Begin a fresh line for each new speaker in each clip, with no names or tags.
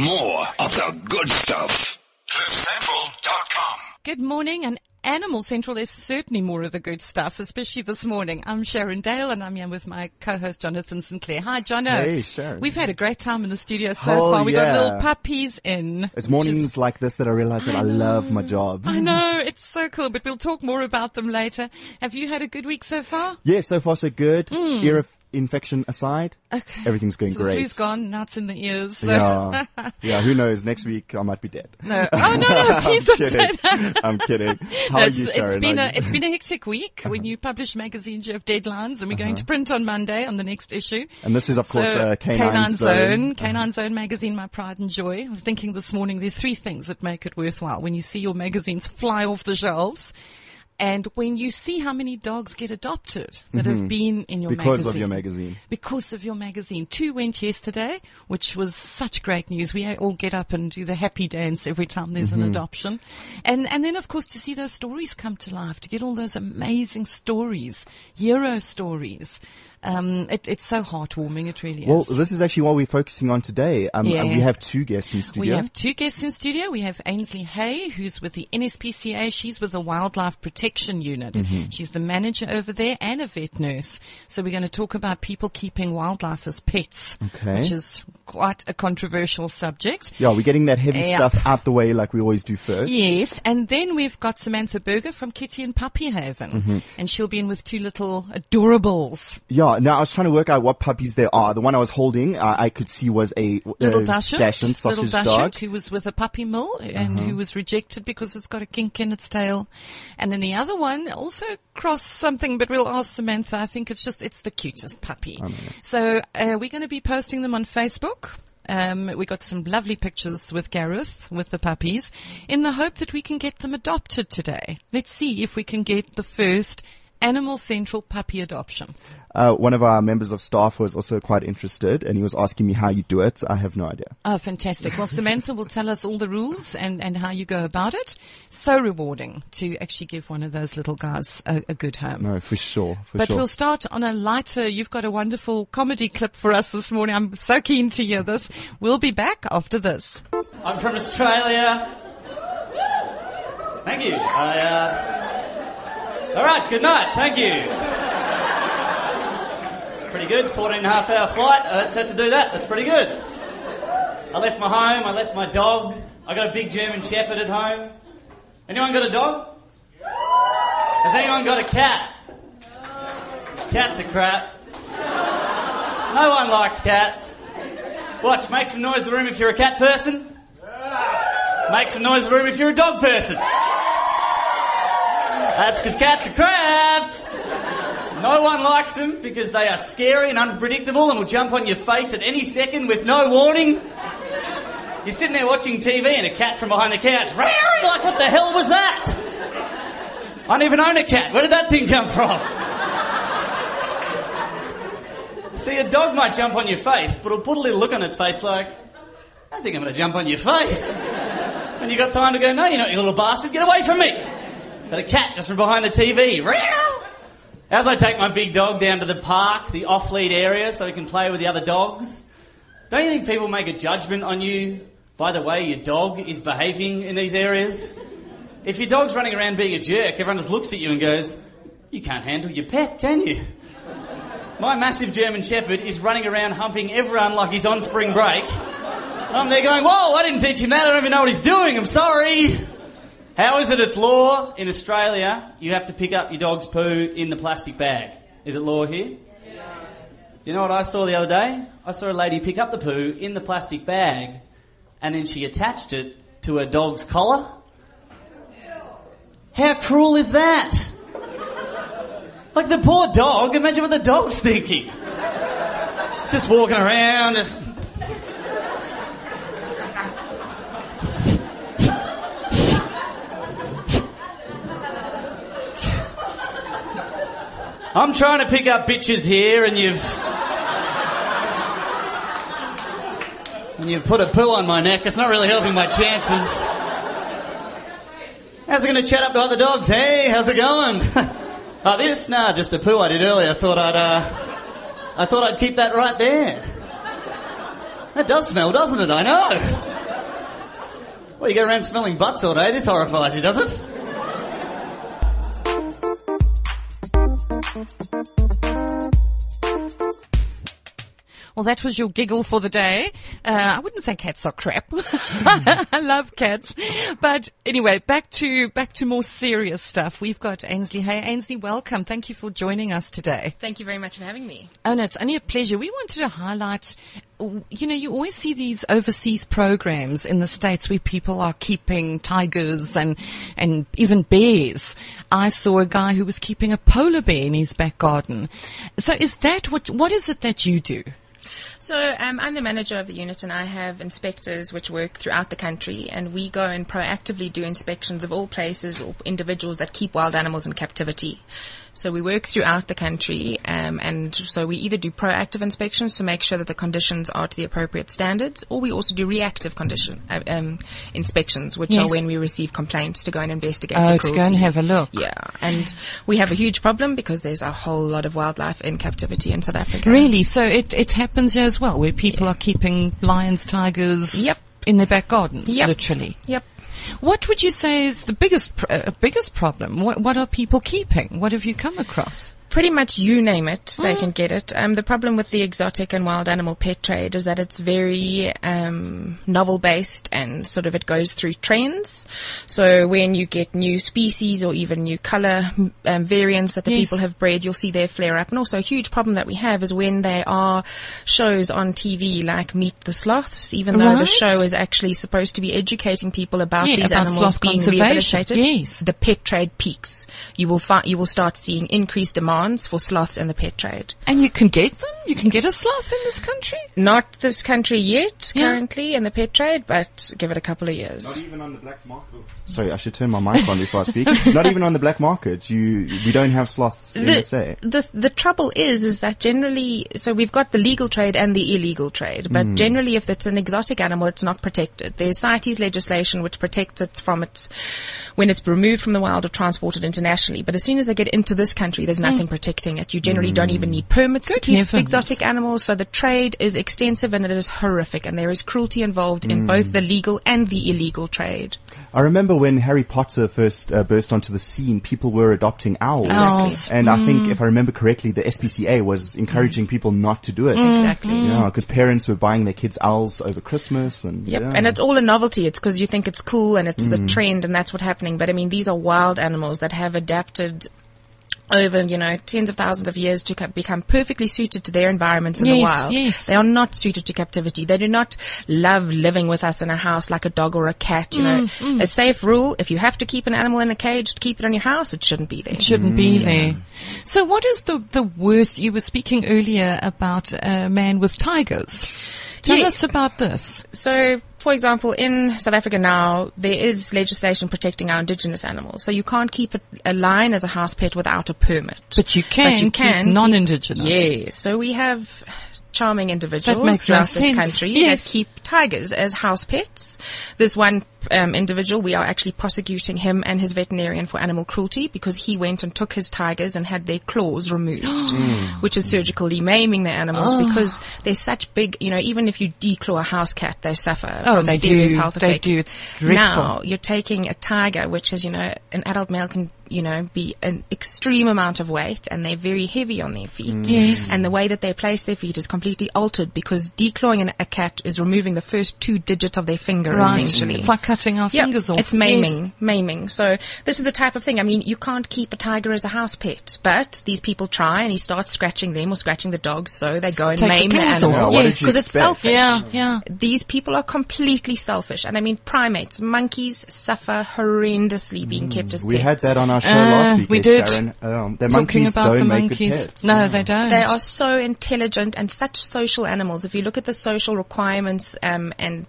more of the good stuff. CliffCentral.com.
Good morning and Animal Central is certainly more of the good stuff, especially this morning. I'm Sharon Dale and I'm here with my co-host Jonathan Sinclair. Hi, Jono.
Hey, Sharon.
We've had a great time in the studio so
Oh,
far. We got
yeah.
little puppies in.
It's
which is-
mornings like this that I realize that I, love my job.
I know, it's so cool, but we'll talk more about them later. Have you had a good week so far?
Yeah, so far so good. Hmm. Ear of infection aside, everything's going.
So
great.
flu's gone, nuts in the ears. So.
Yeah, yeah. Who knows? Next week I might be dead.
No. Oh no, no, please don't say that.
I'm kidding. How are you, Sharon?
it's been a
Uh-huh.
it's been a hectic week. When you publish magazines, you have deadlines, and we're going to print on Monday on the next issue.
and this is of course
So,
uh, Canine,
Zone, Canine Zone magazine, my pride and joy. I was thinking this morning, there's three things that make it worthwhile. When you see your magazines fly off the shelves, and when you see how many dogs get adopted that have been in your
Mm-hmm. Because
magazine.
of your magazine.
Because of your magazine. Two went yesterday, which was such great news. We all get up and do the happy dance every time there's
Mm-hmm.
an adoption. And, and then of course to see those stories come to life, to get all those amazing stories, hero stories. Um, it, it's so heartwarming. It really
Well,
is.
Well, this is actually what we're focusing on today. Um,
Yeah.
we have two guests in studio.
We have two guests in studio. We have Ainsley Hay, who's with the NSPCA. She's with the Wildlife Protection Unit.
Mm-hmm.
She's the manager over there and a vet nurse. So we're going to talk about people keeping wildlife as pets,
Okay.
which is quite a controversial subject.
yeah, we're getting that heavy stuff out the way like we always do first.
Yes, and then we've got Samantha Berger from Kitty and Puppy Haven,
Mm-hmm.
and she'll be in with two little adorables.
Yeah, now I was trying to work out what puppies there are. The one I was holding, uh, I could see was a
Little
uh,
Dachshund,
Dachshund sausage
little
dog. Uh-huh.
Who was with a puppy mill and who was rejected because it's got a kink in its tail. And then the other one also crossed something, but we'll ask Samantha. I think it's just, it's the cutest puppy. So, uh, we're going to be posting them on Facebook. Um, we got some lovely pictures with Gareth, with the puppies, in the hope that we can get them adopted today. Let's see if we can get the first Animal Central puppy adoption.
Uh, one of our members of staff was also quite interested, and he was asking me how you do it. I have no idea.
Oh, fantastic. Well, Samantha will tell us all the rules and, and how you go about it. So rewarding to actually give one of those little guys a, a good home.
No, for sure, for
But
sure.
we'll start on a lighter. You've got a wonderful comedy clip for us this morning. I'm so keen to hear this. We'll be back after this.
I'm from Australia. Thank you. I, uh... All right, good night. Thank you. It's pretty good. 14 and a half hour flight. I just had to do that. That's pretty good. I left my home. I left my dog. I got a big German Shepherd at home. Anyone got a dog? Has anyone got a cat? Cats are crap. No one likes cats. Watch, make some noise in the room if you're a cat person. Make some noise in the room if you're a dog person. That's because cats are crap. No one likes them because they are scary and unpredictable and will jump on your face at any second with no warning. You're sitting there watching TV and a cat from behind the couch. You're like, what the hell was that? I don't even own a cat. Where did that thing come from? See, a dog might jump on your face, but it'll put a little look on its face like, I think I'm going to jump on your face. And you've got time to go, no, you're not, you little bastard, get away from me. But a cat just from behind the TV. As I take my big dog down to the park, the off-lead area, so he can play with the other dogs, don't you think people make a judgment on you by the way your dog is behaving in these areas? If your dog's running around being a jerk, everyone just looks at you and goes, you can't handle your pet, can you? My massive German Shepherd is running around humping everyone like he's on spring break. I'm there going, whoa, I didn't teach him that. I don't even know what he's doing. I'm sorry. How is it it's law in Australia you have to pick up your dog's poo in the plastic bag? Is it law here? Yeah. Do you know what I saw the other day? I saw a lady pick up the poo in the plastic bag and then she attached it to her dog's collar. How cruel is that? Like the poor dog, imagine what the dog's thinking. Just walking around. Just... I'm trying to pick up bitches here and you've. And you've put a pill on my neck. It's not really helping my chances. How's it going to chat up to other dogs? Hey, how's it going? oh, this? Nah, just a poo I did earlier. I thought I'd, uh, I thought I'd keep that right there. That does smell, doesn't it? I know. Well, you go around smelling butts all day. This horrifies you, does it?
Well, that was your giggle for the day. Uh, I wouldn't say cats are crap. I love cats. But anyway, back to, back to more serious stuff. We've got Ainsley. Hey, Ainsley, welcome. Thank you for joining us today.
Thank you very much for having me.
Oh no, it's only a pleasure. We wanted to highlight, you know, you always see these overseas programs in the States where people are keeping tigers and, and even bears. I saw a guy who was keeping a polar bear in his back garden. So is that what, what is it that you do?
So um, I'm the manager of the unit, and I have inspectors which work throughout the country, and we go and proactively do inspections of all places or individuals that keep wild animals in captivity. So we work throughout the country, um, and so we either do proactive inspections to make sure that the conditions are to the appropriate standards, or we also do reactive condition uh, um, inspections, which
Yes.
are when we receive complaints to go and investigate.
Oh,
the
to go and have a look.
Yeah, and we have a huge problem because there's a whole lot of wildlife in captivity in South Africa.
Really? So it, it happens here as well, where people are keeping lions, tigers
Yep.
in their back gardens,
Yep.
literally.
Yep.
What would you say is the biggest uh, biggest problem? What, what are people keeping? What have you come across?
Pretty much you name it, they
Mm.
can get it. Um, the problem with the exotic and wild animal pet trade is that it's very um, novel based and sort of it goes through trends. So when you get new species or even new color um, variants that the
Yes.
people have bred, you'll see their flare up. And also a huge problem that we have is when there are shows on TV like Meet the Sloths, even though the show is actually supposed to be educating people about
Yeah,
these
about
animals being rehabilitated
Yes.
the pet trade peaks. You will find, you will start seeing increased demands for sloths in the pet trade.
And you can get them? You can get a sloth in this country?
Not this country yet,
Yeah.
currently in the pet trade, but give it a couple of years.
Not even on the black market. Sorry, I should turn my mic on before I speak. Not even on the black market. You, we don't have sloths in
The,
SA.
the the trouble is is that generally so we've got the legal trade and the illegal trade but mm. generally if it's an exotic animal it's not protected there's CITES legislation which protects it from its when it's removed from the wild or transported internationally but as soon as they get into this country there's nothing protecting it you generally don't even need permits to keep
heavens.
exotic animals so the trade is extensive and it is horrific and there is cruelty involved in mm. both the legal and the illegal trade
I remember when Harry Potter first uh, burst onto the scene, people were adopting owls.
Owls.
And I think, mm. if I remember correctly, the SPCA was encouraging mm. people not to do it.
exactly
Yeah, because parents were buying their kids owls over Christmas and
Yep,
yeah.
and it's all a novelty. It's because you think it's cool and it's the trend and that's what's happening. But I mean, these are wild animals that have adapted over, you know, tens of thousands of years to ca- become perfectly suited to their environments in the wild.
yes.
They are not suited to captivity. They do not love living with us in a house like a dog or a cat. You know, mm, mm. a safe rule, if you have to keep an animal in a cage to keep it in your house, it shouldn't be there.
It Shouldn't be mm. there. So what is the, the worst? You were speaking earlier about a man with tigers. Tell
Yeah.
us about this.
So, for example, in South Africa now, there is legislation protecting our indigenous animals. So you can't keep a, a lion as a house pet without a permit.
But you can
But you can keep-
non-indigenous.
Yes. So we have charming individuals
That makes no
throughout this
sense.
country
Yes.
that keep tigers as house pets. This one um, individual, we are actually prosecuting him and his veterinarian for animal cruelty because he went and took his tigers and had their claws removed, hmm. which is surgically maiming the animals
Oh.
because they're such big, you know, even if you declaw a house cat, they suffer
Oh,
from
they
serious
do.
health
They
effects.
do. It's dreadful.
Now you're taking a tiger, which is, you know, an adult male can, you know, be an extreme amount of weight and they're very heavy on their feet. Mm.
Yes.
And the way that they place their feet is completely altered because declawing an, a cat is removing the first two digits of their finger
Right.
essentially.
It's like cutting our
Yeah,
fingers off.
It's maiming,
Yes.
maiming. So this is the type of thing. I mean, you can't keep a tiger as a house pet, but these people try and he starts scratching them or scratching the dogs, so they go and
Take the
maim the,
claws
animal.
off.
Yeah,
yes, because it's selfish.
Yeah, yeah.
These people are completely selfish. And I mean, primates, monkeys suffer horrendously being kept as pets.
we
pets.
had that on our show
Uh,
last week.
we did.
Sharon. Um, the
Talking
monkeys
about
don't
the
make
monkeys.
good pets.
No, they don't.
They are so intelligent and such social animals. If you look at the social requirements um, and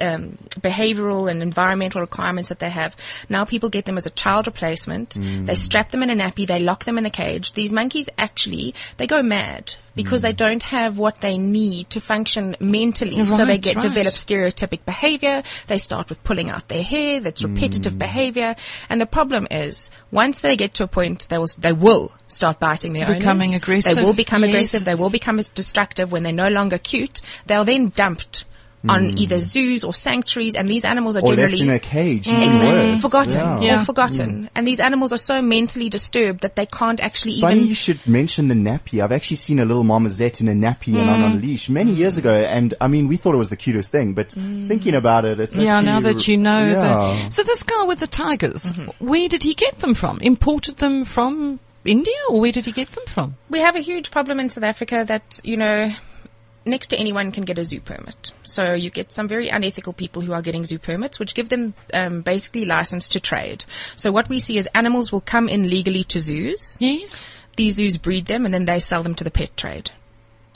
um, behavioral and environmental requirements that they have, now people get them as a child replacement. They mm. strap them in a nappy. They lock them in a cage. These monkeys actually they go mad because they mm. don't have what they need to function mentally. so they get
right.
develop stereotypic behavior. They start with pulling out their hair. That's mm. repetitive behavior. And the problem is, once they get to a point, they will they will start biting their
Becoming
owners.
aggressive.
They will become
Yes,
aggressive. They will become destructive when they're no longer cute. They'll then dumped on hmm. either zoos or sanctuaries, and these animals are
Or left
generally
in a cage. even
Exactly.
worse.
Forgotten.
Yeah.
Yeah.
Or forgotten. Hmm. And these animals are so mentally disturbed that they can't actually
Funny
even.
you should mention the nappy. I've actually seen a little marmoset in a nappy and hmm. on
Mm.
a leash many years ago, and I mean, we thought it was the cutest thing, but thinking about it, it's
Yeah,
actually,
now that you know.
yeah.
that- so this guy with the tigers, mm-hmm. where did he get them from? Imported them from India, or where did he get them from?
We have a huge problem in South Africa that, you know, next to anyone can get a zoo permit. So you get some very unethical people who are getting zoo permits, which give them um, basically license to trade. So what we see is animals will come in legally to zoos.
Yes.
These zoos breed them and then they sell them to the pet trade.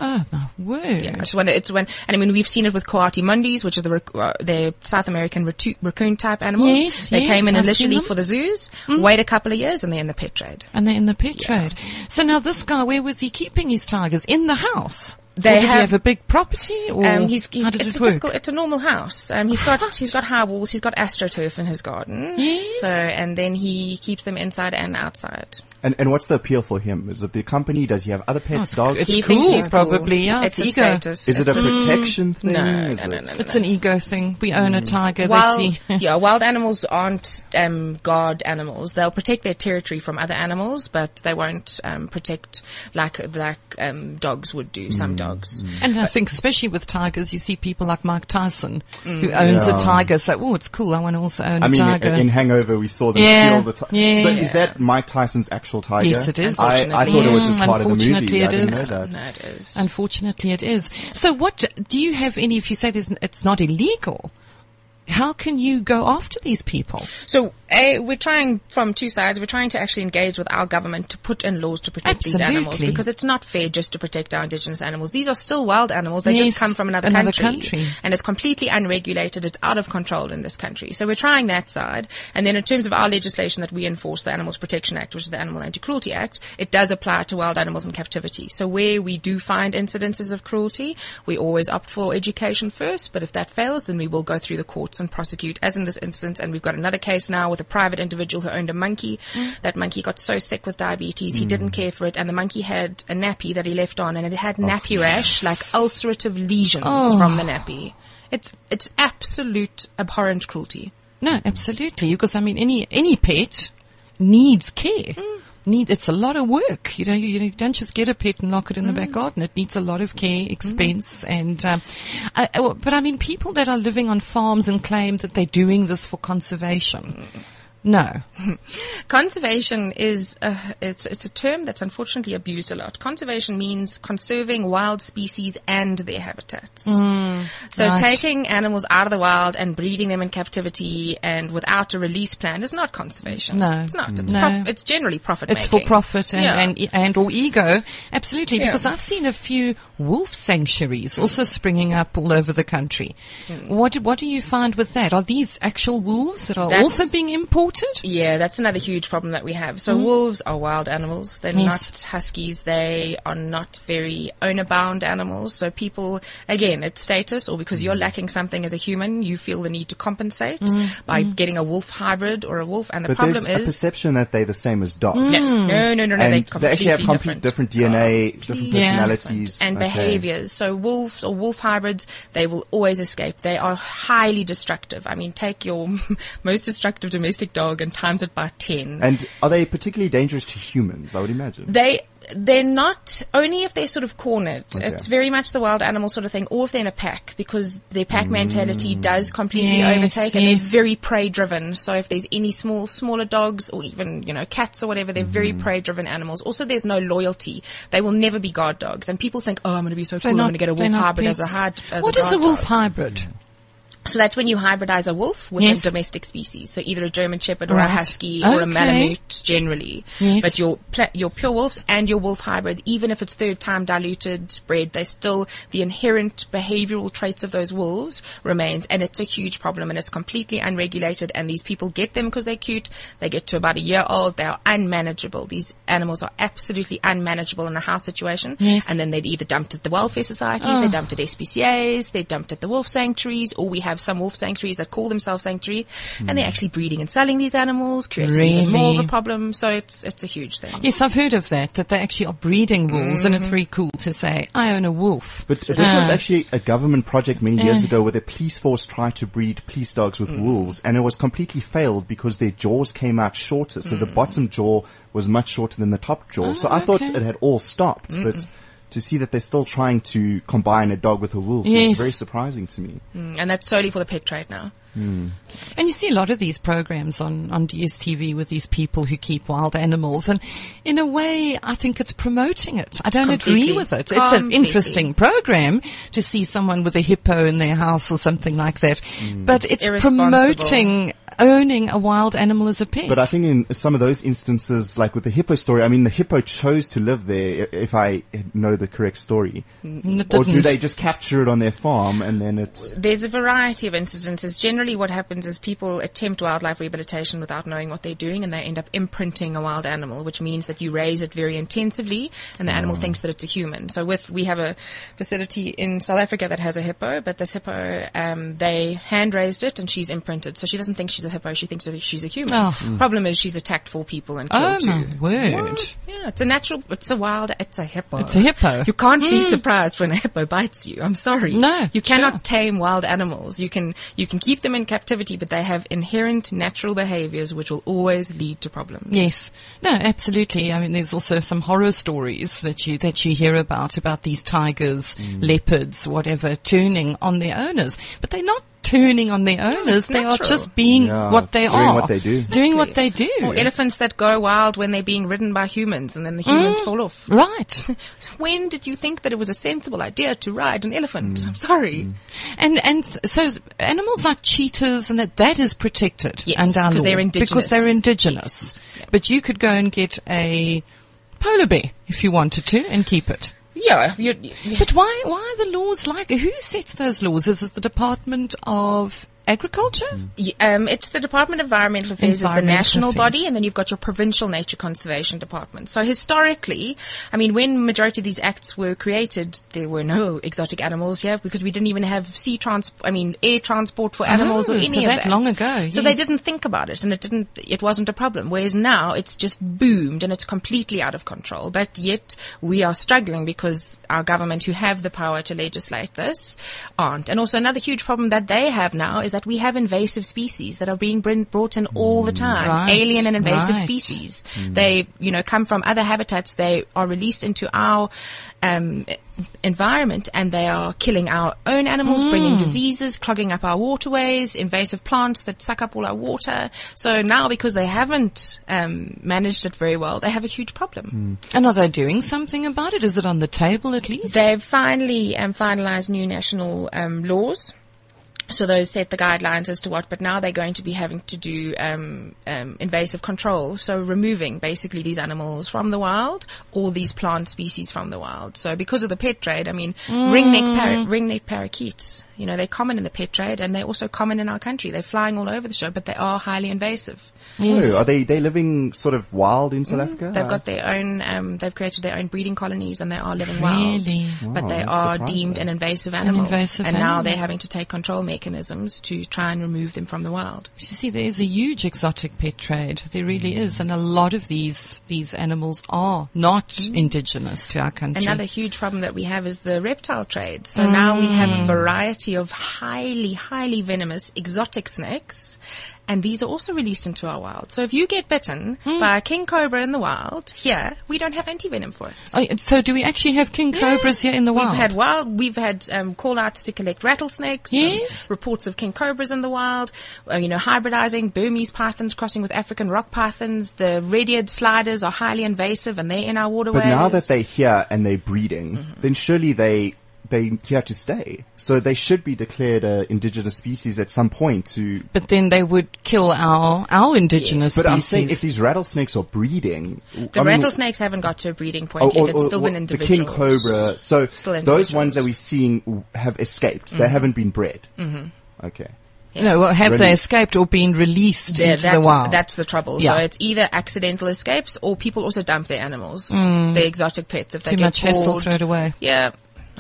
Oh my word!
Yeah, it's when it's when, and I mean we've seen it with coati mundis, which are the uh, the South American ratu- raccoon type animals.
Yes,
they
yes,
came in
I've
initially.
Mm.
for the zoos, wait a couple of years, and they're in the pet trade.
And they're in the pet trade. So now this guy, where was he keeping his tigers? In the house.
They
or did he
have-
have a big property, or
Um, he's, he's
how did
it's
it
a
work?
typical, it's a normal house. Um, he's got he's got high walls, he's got astroturf in his garden.
Yes.
So and then he keeps them inside and outside.
And, and what's the appeal for him? Is it the company? Does he have other pets,
Oh,
dogs?
It's
he
cool,
thinks he's cool.
probably, yeah,
It's,
it's
a
ego.
status.
Is it a
It's
protection thing?
No,
Is
no, no, no,
It's an ego thing. We own a tiger.
Wild,
they see.
yeah, wild animals aren't um, guard animals. They'll protect their territory from other animals, but they won't um, protect like like um, dogs would do.
Mm.
Some dogs.
And I think especially with tigers, you see people like Mike Tyson who owns
Yeah.
a tiger. So, oh, it's cool. I want to also own
I
a
mean,
tiger.
in Hangover, we saw them
Yeah,
steal the tiger.
yeah.
So is that Mike Tyson's actual tiger?
Yes, it is.
I, I thought it was just part of the movie.
unfortunately
I didn't
is.
know that.
No, it is.
Unfortunately, it is. So, what do you have any? If you say there's, it's not illegal, how can you go after these people?
So, A, we're trying from two sides. We're trying to actually engage with our government to put in laws to protect these animals because it's not fair just to protect our indigenous animals. These are still wild animals. They
Yes,
just come from another,
another
country,
country.
And it's completely unregulated. It's out of control in this country. So we're trying that side. And then in terms of our legislation that we enforce, the Animals Protection Act, which is the Animal Anti-Cruelty Act, it does apply to wild animals in captivity. So where we do find incidences of cruelty, we always opt for education first. But if that fails, then we will go through the courts and prosecute, as in this instance. And we've got another case now with a private individual who owned a monkey. Mm. That monkey got so sick with diabetes, he mm. didn't care for it, and the monkey had a nappy that he left on, and it had nappy rash, like ulcerative lesions oh. from the nappy. It's it's absolute abhorrent cruelty.
No, absolutely. Because I mean, any any pet needs care. Mm. Need it's a lot of work. You know, you, you don't just get a pet and lock it in the back mm. garden. It needs a lot of care, mm-hmm. expense, and. Um, I, but I mean, people that are living on farms and claim that they're doing this for conservation. Mm-hmm. No,
Conservation is a, it's it's a term that's unfortunately abused a lot. Conservation means conserving wild species and their habitats. Mm, so
right.
taking animals out of the wild and breeding them in captivity and without a release plan is not conservation.
No.
it's not. It's,
No.
prof- it's generally profit.
it's for profit and,
Yeah.
and and or ego. Absolutely,
Yeah.
because I've seen a few wolf sanctuaries also springing up all over the country. Hmm. What what do you find with that? Are these actual wolves that are
That's-
also being imported?
Yeah, that's another huge problem that we have. So wolves are wild animals. They're
Mm-hmm. Yes.
not huskies. They are not very owner-bound animals. So people, again, it's status or because
Mm.
you're lacking something as a human, you feel the need to compensate
Mm.
by getting a wolf hybrid or a wolf. And the
But
problem
there's a
is,
perception that they're the same as dogs.
no, no, no, no, no,
And
they
they actually have complete
different.
different, DNA, different
Completely
personalities.
different. and
Okay.
behaviors. So wolves or wolf hybrids, they will always escape. They are highly destructive. I mean, take your most destructive domestic dog and times it by 10.
And are they particularly dangerous to humans? I would imagine.
They they're not only if they're sort of cornered.
Okay.
It's very much the wild animal sort of thing, or if they're in a pack, because their pack mm. mentality does completely
Yes,
overtake, and they're very prey driven. So if there's any small smaller dogs or even you know cats or whatever, they're very mm-hmm. prey driven animals. Also, there's no loyalty. They will never be guard dogs, and people think, oh, I'm going to be so cool,
They're
I'm going to get a wolf
not
hybrid as a
pets.
hybrid. As
What
a
is a wolf
dog.
hybrid?
So that's when you hybridize a wolf with
Yes.
a domestic species. So either a German Shepherd or a. Husky or a Malamute generally.
Yes.
But your pla- your pure wolves and your wolf hybrids, even if it's third time diluted bred, they still the inherent behavioral traits of those wolves remains, and it's a huge problem, and it's completely unregulated. And these people get them because they're cute. They get to about a year old, they are unmanageable. These animals are absolutely unmanageable in a house situation.
Yes.
And then they're either dumped at the welfare societies, they're oh. dumped at SPCA's, they're dumped at the wolf sanctuaries, or we have have some wolf sanctuaries that call themselves sanctuary, and they're actually breeding and selling these animals, creating
Really?
even more of a problem. So it's it's a huge thing.
Yes, I've heard of that, that they actually are breeding wolves, and it's
Mm-hmm.
very cool to say, I own a wolf.
But this was
Ah.
actually a government project many years ago where the police force tried to breed police dogs with
Mm.
wolves and it was completely failed because their jaws came out shorter. So the
Mm.
bottom jaw was much shorter than the top jaw. so I thought
Oh,
it had all stopped, but to see that they're still trying to combine a dog with a wolf
Yes.
is very surprising to me.
Mm, and that's solely for the pet trade now.
And you see a lot of these programs on, on DSTV with these people who keep wild animals. And in a way, I think it's promoting it. I don't agree with it. It's an interesting program to see someone with a hippo in their house or something like that. But it's
irresponsible.
promoting owning a wild animal as a pet.
But I think in some of those instances, like with the hippo story, I mean, the hippo chose to live there, if I know the correct story.
Mm, it
Or do they just capture it on their farm and then it's...
There's a variety of incidences. Generally, what happens is people attempt wildlife rehabilitation without knowing what they're doing, and they end up imprinting a wild animal, which means that you raise it very intensively, and the animal mm. thinks that it's a human. So, with we have a facility in South Africa that has a hippo, but this hippo, um, they hand raised it, and she's imprinted. So she doesn't think she's a hippo; she thinks that she's a human.
Oh. Mm.
Problem is, she's attacked four people and
oh
killed
my
two.
word.
Yeah, it's a natural, it's a wild, it's a hippo.
It's a hippo.
You can't be mm. surprised when a hippo bites you. I'm sorry.
No,
You cannot
sure.
tame wild animals. You can, you can keep them in captivity, but they have inherent natural behaviors which will always lead to problems.
Yes. No, absolutely. I mean, there's also some horror stories that you, that you hear about, about these tigers,
Mm.
leopards, whatever, turning on their owners. But they're not turning on their owners.
it's
they are just being
Yeah,
what they
doing
are.
what they do.
Doing what they do.
Or elephants that go wild when they're being ridden by humans and then the humans
Mm.
fall off.
Right.
When did you think that it was a sensible idea to ride an elephant? I'm sorry.
And and so animals like cheetahs and that that is protected
Yes,
under our
'cause
law
they're indigenous.
because they're indigenous. But you could go and get a polar bear if you wanted to and keep it.
Yeah, you,
But why why are the laws like who sets those laws? Is it the Department of Agriculture?
Y- Um, it's the Department of Environmental Affairs is the national
Affairs.
body, and then you've got your provincial nature conservation department. So historically, I mean, when majority of these acts were created, there were no exotic animals here because we didn't even have sea trans, I mean, air transport for animals or
Oh,
any
so
of
that
that.
long ago,
So they didn't think about it, and it didn't, it wasn't a problem. Whereas now it's just boomed and it's completely out of control. But yet we are struggling because our government, who have the power to legislate this, aren't. And also another huge problem that they have now is that we have invasive species that are being brought in all the time.
Right,
Alien and invasive
right.
species. They, you know, come from other habitats. They are released into our, um, environment and they are killing our own animals, bringing diseases, clogging up our waterways, invasive plants that suck up all our water. So now because they haven't, um, managed it very well, they have a huge problem.
And are they doing something about it? Is it on the table at least?
They've finally um, finalized new national um, laws. So those set the guidelines as to what, but now they're going to be having to do um, um, invasive control. So removing basically these animals from the wild or these plant species from the wild. So because of the pet trade, I mean, ringneck, par- ringneck parakeets, you know, they're common in the pet trade and they're also common in our country. They're flying all over the show, but they are highly invasive.
yes.
Oh, are they, they living sort of wild in South Africa?
Mm, They've got their own, um, they've created their own breeding colonies and they are living wild.
Really?
But they are
surprising.
deemed an invasive animal.
invasive
and now they're having to take control mechanisms to try and remove them from the wild.
You see, there is a huge exotic pet trade. There really is, and a lot of these these animals are not indigenous to our country.
Another huge problem that we have is the reptile trade. So now we have a variety of highly, highly venomous exotic snakes. And these are also released into our wild. So if you get bitten by a king cobra in the wild, here, we don't have antivenom for it.
Oh, so, do we actually have king cobras here in the wild?
We've had wild, we've had um, call outs to collect rattlesnakes.
Yes.
reports of king cobras in the wild. Uh, you know, hybridizing Burmese pythons crossing with African rock pythons. The red-eared sliders are highly invasive and they're in our waterways.
But now that they're here and they're breeding,
Mm-hmm.
then surely they they here to stay. So they should be declared a indigenous species at some point to.
but then they would kill our our indigenous species.
But I'm saying if these rattlesnakes are breeding,
the
I mean,
rattlesnakes haven't got to a breeding point
or-
yet.
or-
It's still
or
been
the king cobra. So those ones that we're seeing have escaped. They haven't been bred. Mm-hmm. Okay.
no, well, have they escaped or been released
Yeah,
into
that's,
the wild?
that's the trouble.
Yeah.
So it's either accidental escapes or people also dump their animals, their exotic pets. If they
Mm. Too
get
much hassle,
bored.
throw it away.
Yeah.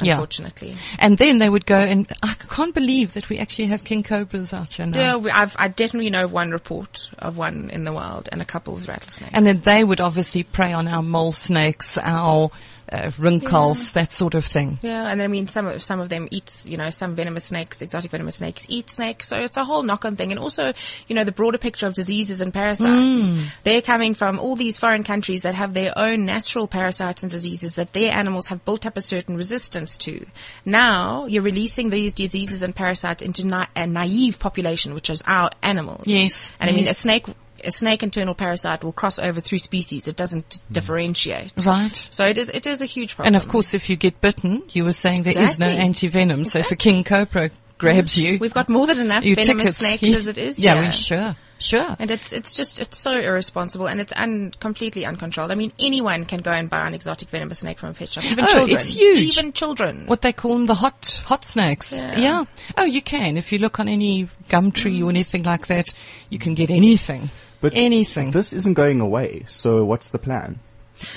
Yeah.
unfortunately.
And then they would go and I can't believe that we actually have king cobras out here now.
Yeah, we, I've, I definitely know of one report of one in the wild and a couple with rattlesnakes.
And then they would obviously prey on our mole snakes, our uh, rinkhals, that sort of thing.
yeah, and then I mean, some of some of them eat, you know, some venomous snakes, exotic venomous snakes eat snakes. So it's a whole knock-on thing, and also, you know, the broader picture of diseases and parasites. They're coming from all these foreign countries that have their own natural parasites and diseases that their animals have built up a certain resistance to. Now you're releasing these diseases and parasites into na- a naive population, which is our animals.
Yes,
and I mean, a snake. A snake internal parasite will cross over through species. It doesn't hmm. differentiate.
Right.
So it is, it is a huge problem.
And of course, if you get bitten, you were saying there is no anti-venom. So if a king cobra grabs mm-hmm. you,
We've got more than enough venomous snakes as it is.
Yeah, we sure, sure.
And it's it's just it's so irresponsible and it's un, completely uncontrolled. I mean, anyone can go and buy an exotic venomous snake from a pet shop. Even
Oh,
children.
it's huge.
Even children.
What they call them, the hot hot snakes.
Yeah.
Oh, you can if you look on any Gumtree or anything like that, you can get anything.
But
anything.
This isn't going away. So what's the plan?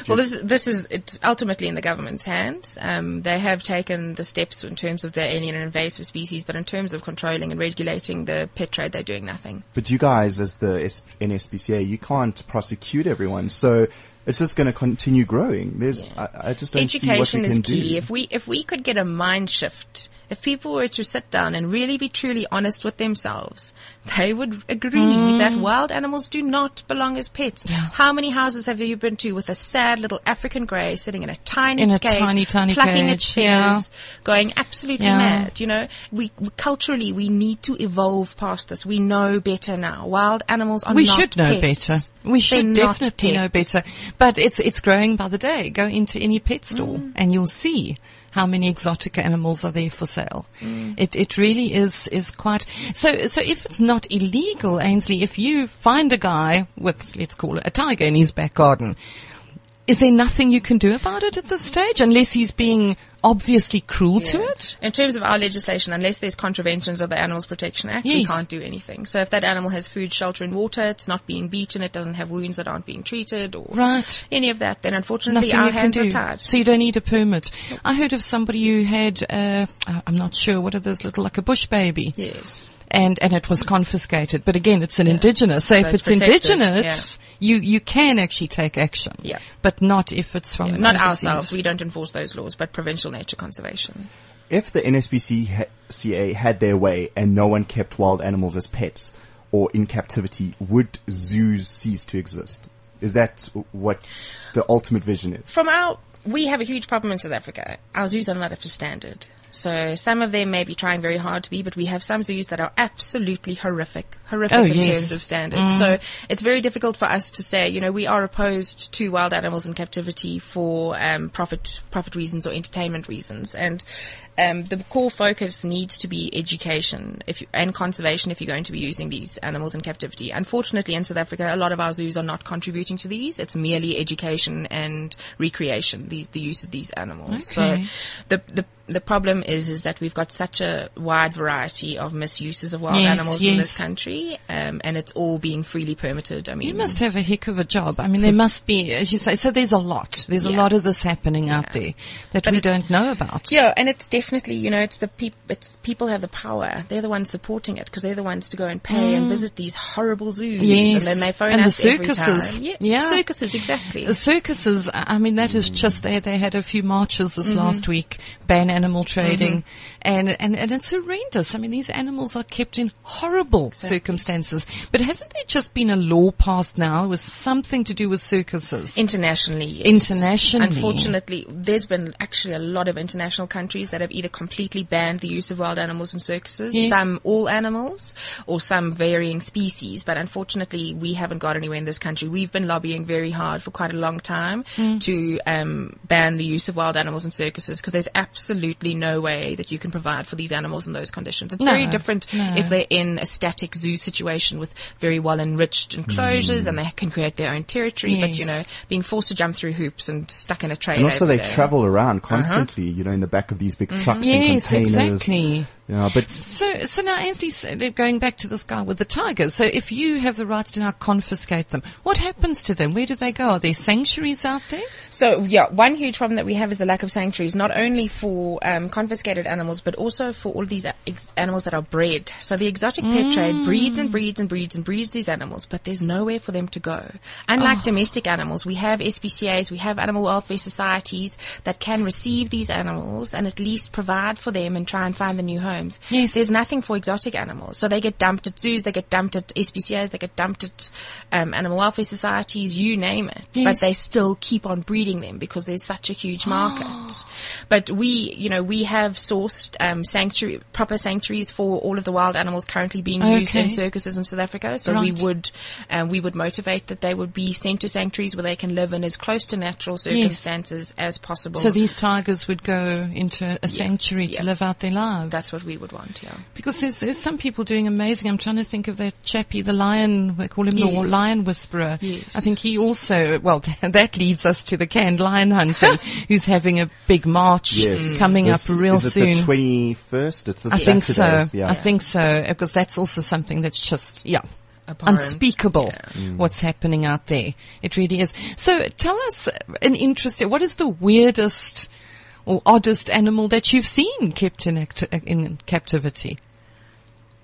Well, this this is it's ultimately in the government's hands. Um, they have taken the steps in terms of the alien and invasive species, but in terms of controlling and regulating the pet trade, they're doing nothing.
But you guys, as the S- NSPCA, you can't prosecute everyone. So it's just going to continue growing. There's, I, I just don't see what we
Education
can
is
do.
key. If we if we could get a mind shift, if people were to sit down and really be truly honest with themselves, they would agree
Mm.
that wild animals do not belong as pets. How many houses have you been to with a sad little African grey sitting in a tiny
In a
cage,
tiny, tiny
plucking its
cage, yeah.
feathers, going absolutely
Yeah.
mad? You know, we culturally we need to evolve past this. We know better now. Wild animals are
we
not
should know
pets.
better. We should
They're
definitely know better. But it's it's growing by the day. Go into any pet store
Mm.
and you'll see how many exotic animals are there for sale.
Mm.
It it really is is quite so so if it's not illegal, Ainsley, if you find a guy with let's call it a tiger in his back garden, is there nothing you can do about it at this stage unless he's being obviously cruel to it?
In terms of our legislation, unless there's contraventions of the Animals Protection Act, we can't do anything. So if that animal has food, shelter, and water, it's not being beaten, it doesn't have wounds that aren't being treated, or
Right.
any of that, then unfortunately
Nothing
our
you can
hands
do.
are tied.
So you don't need a permit. I heard of somebody who had, uh, I'm not sure, what are those little, like a bush baby?
yes.
And, and it was confiscated. But again, it's an indigenous. So,
So
if
it's
it's,
protected,
indigenous, you, you can actually take action.
Yeah.
But not if it's from
Not
overseas.
ourselves, we don't enforce those laws, but provincial nature conservation.
If the NSPCA had their way and no one kept wild animals as pets or in captivity, would zoos cease to exist? Is that what the ultimate vision is?
From our, we have a huge problem in South Africa. Our zoos are not up to standard. So some of them may be trying very hard to be, but we have some zoos that are absolutely horrific, horrific
Oh,
in
yes.
terms of standards. So it's very difficult for us to say, you know, we are opposed to wild animals in captivity for um, profit profit reasons or entertainment reasons, and um, the core focus needs to be education if you, and conservation if you're going to be using these animals in captivity. Unfortunately, in South Africa, a lot of our zoos are not contributing to these. It's merely education and recreation, the, the use of these animals. So the, the the problem is is that we've got such a wide variety of misuses of wild
Yes,
animals in this country, um, and it's all being freely permitted. I mean,
You must have a heck of a job. I mean, there must be, as you say, so there's a lot. There's a lot of this happening out there that we don't know about.
Yeah, and it's definitely, you know, it's the people, it's people have the power. They're the ones supporting it because they're the ones to go and pay and visit these horrible zoos.
Mm. Yes.
And then they phone
And the
us every
circuses.
Yeah,
Yeah.
circuses, exactly.
The circuses, I mean, that is just, they, they had a few marches this
Mm-hmm.
last week, ban animal trading, and, and, and it's horrendous. I mean, these animals are kept in horrible circumstances. But hasn't there just been a law passed now with something to do with circuses?
Internationally, yes.
Internationally.
Unfortunately, there's been actually a lot of international countries that have either completely banned the use of wild animals in circuses,
Yes.
some all animals, or some varying species. But unfortunately, we haven't got anywhere in this country. We've been lobbying very hard for quite a long time
Hmm.
to um, ban the use of wild animals in circuses because there's absolutely no way that you can provide for these animals in those conditions. It's
No,
very different
no.
if they're in a static zoo situation with very well enriched enclosures and they can create their own territory. But you. Know, being forced to jump through hoops and stuck in a trailer.
And also they
day.
travel around uh-huh. constantly, you know, in the back of these big mm-hmm. trucks
Yes,
and containers.
exactly.
Yeah, but
So, so now, Ansley, s- uh, going back to this guy with the tigers. So, if you have the rights to now confiscate them, what happens to them? Where do they go? Are there sanctuaries out there?
So yeah, one huge problem that we have is the lack of sanctuaries, not only for um, confiscated animals, but also for all of these uh, ex- animals that are bred. So the exotic pet trade mm. breeds and breeds and breeds and breeds these animals, but there's nowhere for them to go. Unlike oh. domestic animals, we have SPCAs, we have animal welfare societies that can receive these animals and at least provide for them and try and find them new homes.
Yes.
There's nothing for exotic animals. So they get dumped at zoos, they get dumped at SPCAs, they get dumped at um, animal welfare societies, you name it. But they still keep on breeding them because there's such a huge market. but we, you know, we have sourced um, sanctuary, proper sanctuaries for all of the wild animals currently being used
Okay.
in circuses in South Africa. So
Right.
we would, um, we would motivate that they would be sent to sanctuaries where they can live in as close to natural circumstances as possible.
So these tigers would go into a sanctuary
yeah.
to live out their lives.
that's what we would want. Yeah.
Because there's, there's some people doing amazing. I'm trying to think of that chappie, the lion, we call him the lion whisperer.
Yes.
I think he also, well, that leads us to the canned lion hunting, who's having a big march
yes, mm.
coming
This-
up real soon.
is it
soon.
the twenty first? It's the
I think so.
Yeah.
I think so because that's also something that's just yeah.
Abhorrent.
Unspeakable mm. what's happening out there. It really is. So tell us an interesting, what is the weirdest or oddest animal that you've seen kept in, act- in captivity?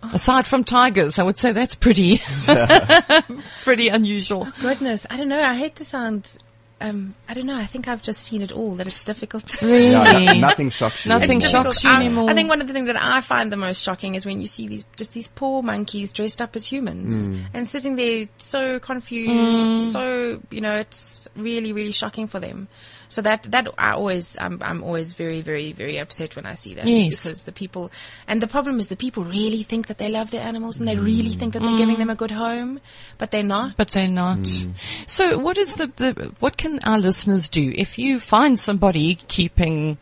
Oh. Aside from tigers, I would say that's pretty, pretty unusual.
Oh, goodness, I don't know. I hate to sound. Um, I don't know. I think I've just seen it all. That it's difficult.
Really?
Yeah, no- nothing shocks you.
Nothing
anymore.
shocks you
um,
anymore.
I think one of the things that I find the most shocking is when you see these just these poor monkeys dressed up as humans hmm. and sitting there so confused. Hmm. So you know, it's really really shocking for them. So that that I always I'm I'm always very very very upset when I see that
Yes.
because the people and the problem is the people really think that they love their animals and they mm. really think that they're giving them a mm. good home, but they're not.
But they're not. Mm. So what is the, the, what can our listeners do if you find somebody keeping,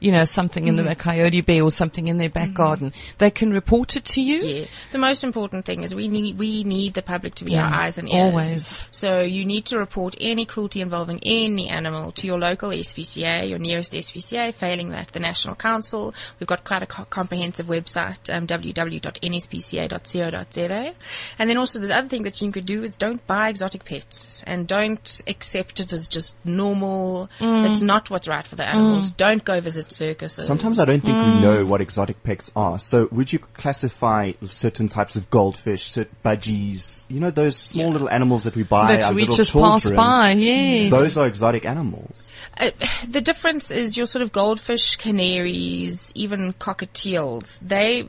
you know, something in the a coyote bear or something in their back garden? They can report it to you?
Yeah. The most important thing is we need we need the public to be
Yeah,
our eyes and ears.
always.
So you need to report any cruelty involving any animal to your local SPCA, your nearest SPCA. Failing that, the National Council. We've got quite a co- comprehensive website, um, www.nspca.co.za. And then also the other thing that you could do is don't buy exotic pets and don't accept it as just normal.
Mm.
It's not what's right for the animals. Don't go visit circuses.
Sometimes I don't think we know what exotic pets are. So would you classify certain types of goldfish, certain budgies, you know, those small
Yeah.
little animals that we buy
That
our
we
little
just
children?
pass by, yes.
Those are exotic animals.
Uh, the difference is your sort of goldfish, canaries, even cockatiels. They,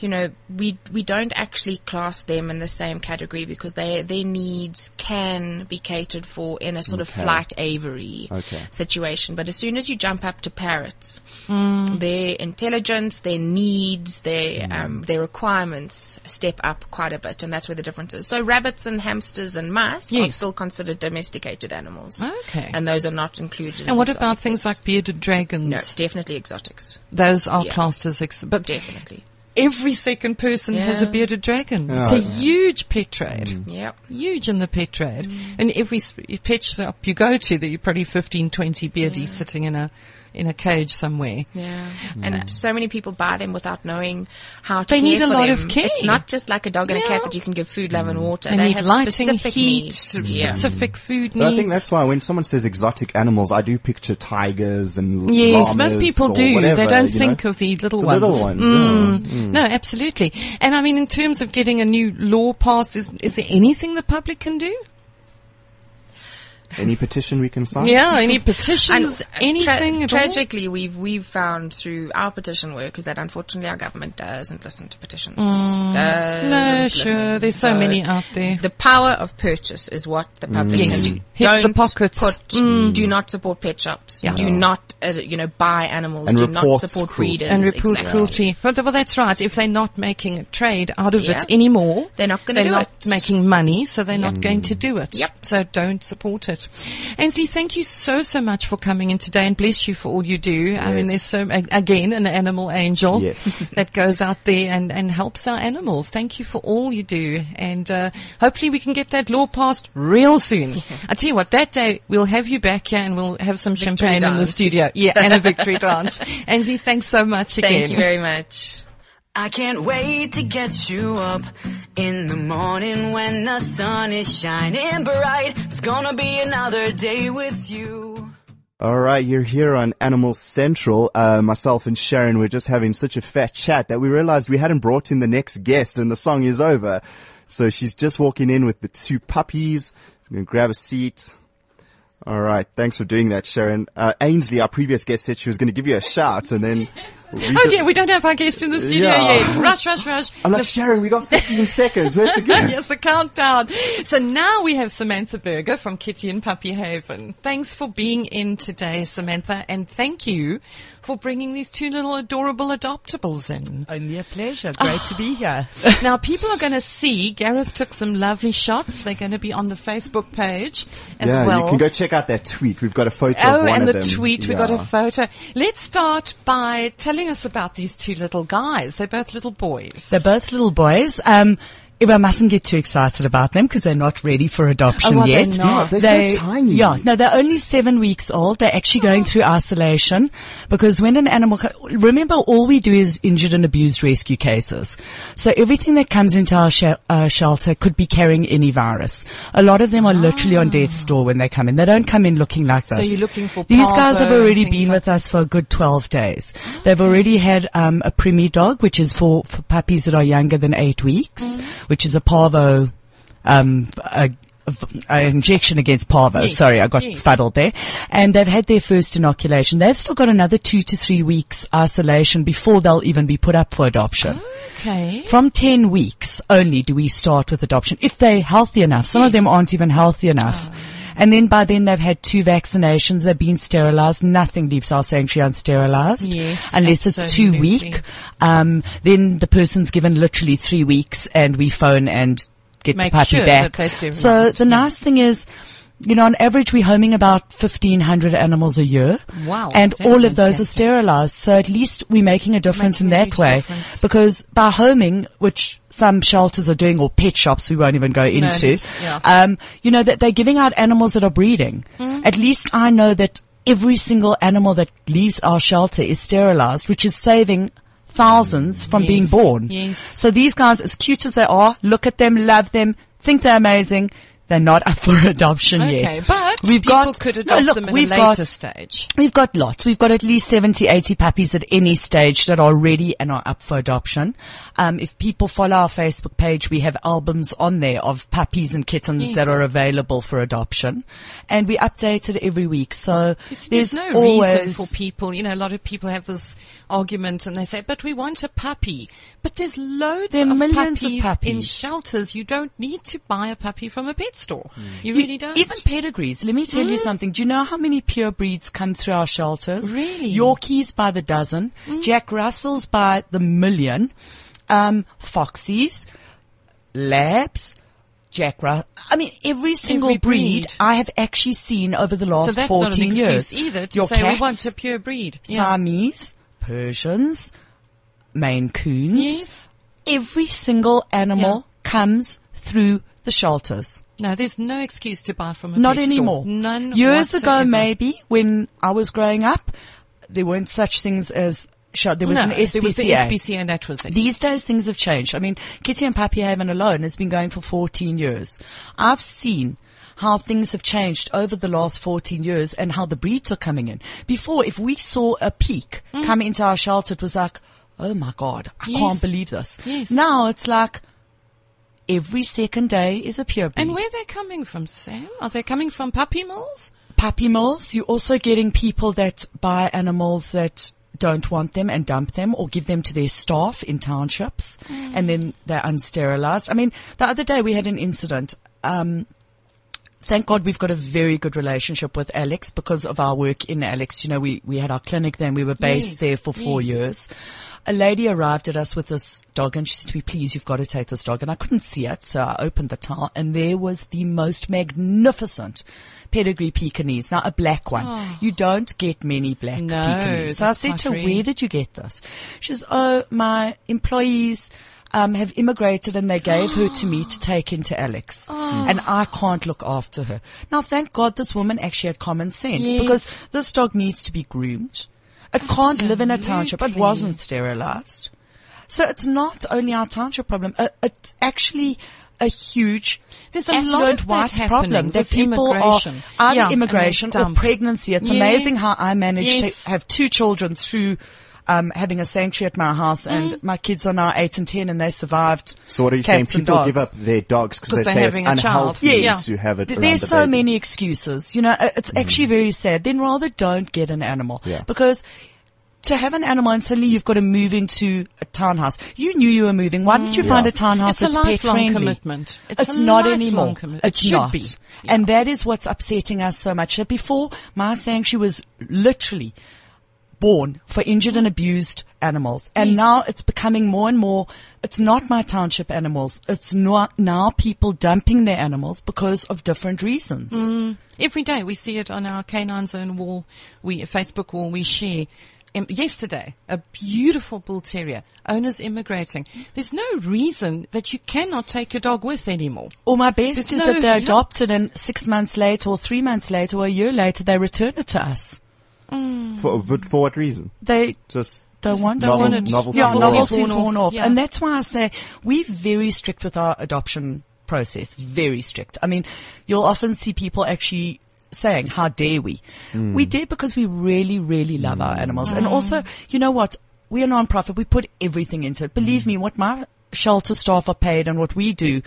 you know, we we don't actually class them in the same category because they their needs can be catered for in a sort of flight aviary
Okay.
situation. But as soon as you jump up to parrots, their intelligence, their needs, their um, their requirements step up quite a bit, and that's where the difference is. So rabbits and hamsters and mice are still considered domesticated animals.
Okay.
and those are not included. in
And what about things
pets.
like bearded dragons?
No, definitely exotics.
Those are
Yeah.
classed as, ex- but
Definitely.
Every second person has a bearded dragon. It's a huge pet trade.
Mm.
Yep.
Huge in the pet trade. And every pet shop you go to, there are probably 15, 20 beardies sitting in a, in a cage somewhere.
Yeah. And mm. so many people buy them without knowing how to
They
care
need a
for
lot
them.
of care.
It's not just like a dog and a cat that you can give food, love, and mm. water.
They,
They,
need
have
lighting,
specific
heat,
needs. Yeah.
specific food
But
needs.
I think that's why when someone says exotic animals, I do picture tigers and
Yes, most people do.
whatever,
they don't think
know?
of the little
The
ones.
little ones,
mm. mm. No, absolutely. And I mean, in terms of getting a new law passed, is, is there anything the public can do?
Any petition we can sign?
Yeah, any petitions,
And, uh,
anything
tra-
at all?
tragically, we've we've found through our petition work is that unfortunately our government doesn't listen to petitions.
Mm. No, sure.
listen.
There's so many out there.
The power of purchase is what the public
Yes.
can do.
Hit the
Don't
pockets.
Put,
Mm.
Do not support pet shops.
Yeah.
Do not, uh, you know, buy animals.
And
do not support
cruelty.
breeders.
and report
Exactly.
cruelty. But, well, that's right. If they're not making a trade out of
Yeah.
it anymore,
They're not gonna
they're
do
not
it.
making money, so they're not going to do it.
Yep.
So don't support it. Ansley, thank you so so much for coming in today, and bless you for all you do. I mean, there's so again an animal angel
Yes.
that goes out there and and helps our animals. Thank you for all you do, and uh, hopefully we can get that law passed real soon. I tell you what, that day we'll have you back here and we'll have some
Victory
champagne in the studio. Yeah, and a victory dance. Ansley, thanks so much again.
Thank you very much.
I can't wait to get you up in the morning when the sun is shining bright. It's gonna be another day with you.
All right, you're here on Animal Central. Uh, myself and Sharon were just having such a fat chat that we realized we hadn't brought in the next guest and the song is over. So she's just walking in with the two puppies. She's going to grab a seat. All right. Thanks for doing that, Sharon. Uh, Ainsley, our previous guest said she was going to give you a shout and then.
Oh dear, we don't have our guest in the studio
Yeah.
yet. Rush, rush, rush.
I'm like, Sharon, we got 15 seconds. Where's the game?
yes, the countdown. So now we have Samantha Berger from Kitty and Puppy Haven. Thanks for being in today, Samantha, and thank you for bringing these two little adorable adoptables in.
Only a pleasure. Great to be here.
now people are going to see Gareth took some lovely shots. They're going to be on the Facebook page as
yeah,
well.
you can go check out that tweet. We've got a photo
Oh,
of one
and the
them.
tweet, We've got a photo. Let's start by telling us about these two little guys. They're both little boys.
They're both little boys. Um, if I mustn't get too excited about them because they're not ready for adoption
Oh, well, they're
yet.
not.
They're so tiny.
Yeah, no, they're only seven weeks old. They're actually going through isolation because when an animal, remember all we do is injured and abused rescue cases. So everything that comes into our sh- uh, shelter could be carrying any virus. A lot of them are literally on death's door when they come in. They don't come in looking like this.
So you're looking for
These guys have already
things
been
like
with us for a good 12 days. They've already had um, a Primodog, which is for, for puppies that are younger than eight weeks, which is a parvo, um, a, injection against parvo.
Yes,
Sorry, I got
yes.
fuddled there. And they've had their first inoculation. They've still got another two to three weeks isolation before they'll even be put up for adoption.
Okay.
From 10 weeks only do we start with adoption if they're healthy enough. Some of them aren't even healthy enough.
Oh.
And then by then they've had two vaccinations, they've been sterilized. Nothing leaves our sanctuary unsterilized.
Yes,
unless it's too weak. Um, then the person's given literally three weeks and we phone and get
Make
the puppy
sure
back.
that they're sterilised,
So the
yeah.
nice thing is, you know, on average we're homing about 1500 animals a year.
Wow,
And all of those are sterilized. So at least we're making a difference
Making
in
a
that way.
difference.
Because by homing, which some shelters are doing, or pet shops we won't even go into,
it's- yeah.
um, you know, that they're giving out animals that are breeding.
Mm.
At least I know that every single animal that leaves our shelter is sterilized, which is saving thousands from being born.
yes.
So these guys, as cute as they are, look at them, love them, think they're amazing. They're not up for adoption
Okay,
yet.
but
we've
people
got,
could
no, look,
them at
we've
a
got,
stage.
We've got lots. We've got at least 70, 80 puppies at any stage that are ready and are up for adoption. Um, if people follow our Facebook page, we have albums on there of puppies and kittens
Yes.
that are available for adoption. And we update it every week. So
see,
there's,
there's no reason for people, you know, a lot of people have this argument and they say, but we want a puppy. But there's loads
There
of,
millions of
puppies in shelters. You don't need to buy a puppy from a pet store.
Hmm.
You really don't.
Even pedigrees. Let me tell you something. Do you know how many pure breeds come through our shelters?
Really?
Yorkies by the dozen, Jack Russells by the million, um, Foxies, Labs, Jack Russell. I mean, every single
Every breed.
breed I have actually seen over the last
so that's
14
not an
years.
excuse either to
Your
say we want a pure breed. Yeah.
Siamese, Persians, Maine Coons.
Yes.
Every single animal comes through the shelters.
No, there's no excuse to buy from a
Not
pet store.
anymore.
None
Years
whatsoever.
ago, maybe when I was growing up, there weren't such things as sh- there was
no,
an SPCA.
there was the SPCA and that was it.
These days things have changed. I mean, Kitty and Puppy Haven alone has been going for 14 years. I've seen how things have changed over the last 14 years and how the breeds are coming in. Before, if we saw a peak come into our shelter, it was like, oh my God, I
Mm. Yes.
can't believe this.
Yes.
Now it's like, every second day is a pure breed.
and where are they coming from, Sam? Are they coming from puppy mills?
puppy mills. You're also getting people that buy animals that don't want them and dump them or give them to their staff in townships and then they're unsterilized. I mean, the other day we had an incident. Um, thank God we've got a very good relationship with Alex because of our work in Alex. You know, we, we had our clinic there and we were based
Yes,
there for four
yes.
years. A lady arrived at us with this dog and she said to me, please, you've got to take this dog. And I couldn't see it. So I opened the towel and there was the most magnificent pedigree Pekingese. Now a black one. You don't get many black
Oh. No,
Pekingese. So I said to her, where did you get this? She says, oh, my employees, um, have immigrated and they gave her to me to take into Alex.
Oh.
And I can't look after her. Now thank God this woman actually had common sense
Yes.
because this dog needs to be groomed. It can't live in a township. It wasn't sterilized. So it's not only our township problem. Uh, it's actually a huge
There's a lot of
white
happening
problem that people are either
yeah,
immigration or pregnancy. It's
Yeah.
amazing how I managed
Yes.
to have two children through um, having a sanctuary at my house, and
Mm.
my kids are now eight and ten, and they survived.
So what are you saying?
cats and
People give up their dogs because they
they're
say
having
it's
a child.
unhealthy
Yes.
to have it.
Th- There's
the
so
baby.
many excuses. You know, it's actually very sad. Then rather don't get an animal.
Yeah.
Because to have an animal and suddenly you've got to move into a townhouse. You knew you were moving. Why didn't you find a townhouse
It's a
that's pet
lifelong
friendly?
commitment. It's
It's,
a
not
lifelong
anymore.
commitment. It
It's
should
not.
be.
And that is what's upsetting us so much. That before my sanctuary was literally born for injured and abused animals. And
Yes.
now it's becoming more and more, it's not my township animals. It's not now people dumping their animals because of different reasons.
Mm. Every day we see it on our canine zone wall, we Facebook wall. We share. Um, yesterday, a beautiful bull terrier, owners immigrating. There's no reason that you cannot take your dog with anymore.
Or my best
There's
is
no-
that they're adopted and six months later or three months later or a year later they return it to us. Mm.
For, but for what reason?
They
Just
don't want
don't
to.
want
novelty.
Yeah,
or-
Novelty's
novelty's
worn
worn
off.
off.
Yeah.
And that's why I say we're very strict with our adoption process. Very strict. I mean, you'll often see people actually saying, how dare we? Mm. We dare because we really, really love our mm. animals. And also, you know what? We're a non-profit. We put everything into it. Believe me, what my shelter staff are paid and what we do,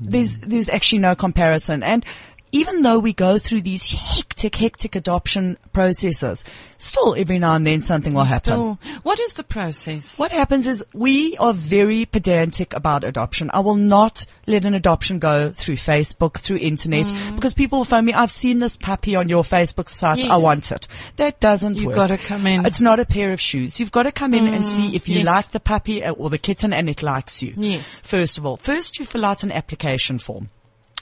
there's there's actually no comparison. And even though we go through these hectic, hectic adoption processes, still every now and then something will happen.
Still, what is the process?
What happens is we are very pedantic about adoption. I will not let an adoption go through Facebook, through internet,
Mm.
because people will phone me, I've seen this puppy on your Facebook site, I want it. That doesn't
You've
work.
gotta come in.
It's not a pair of shoes. You've got to come in and see if you
yes.
like the puppy uh, or the kitten and it likes you.
Yes.
First of all, first you fill out an application form.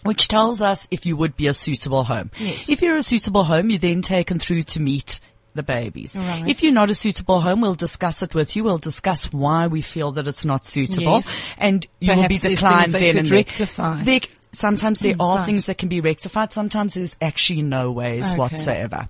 Which tells us if you would be a suitable home.
Yes.
If you're a suitable home, you're then taken through to meet the babies.
Right.
If you're not a suitable home, we'll discuss it with you. We'll discuss why we feel that it's not suitable.
Yes.
And you will be declined then and
rectify.
There- sometimes there are
right.
things that can be rectified. Sometimes there's actually no ways
Okay.
whatsoever.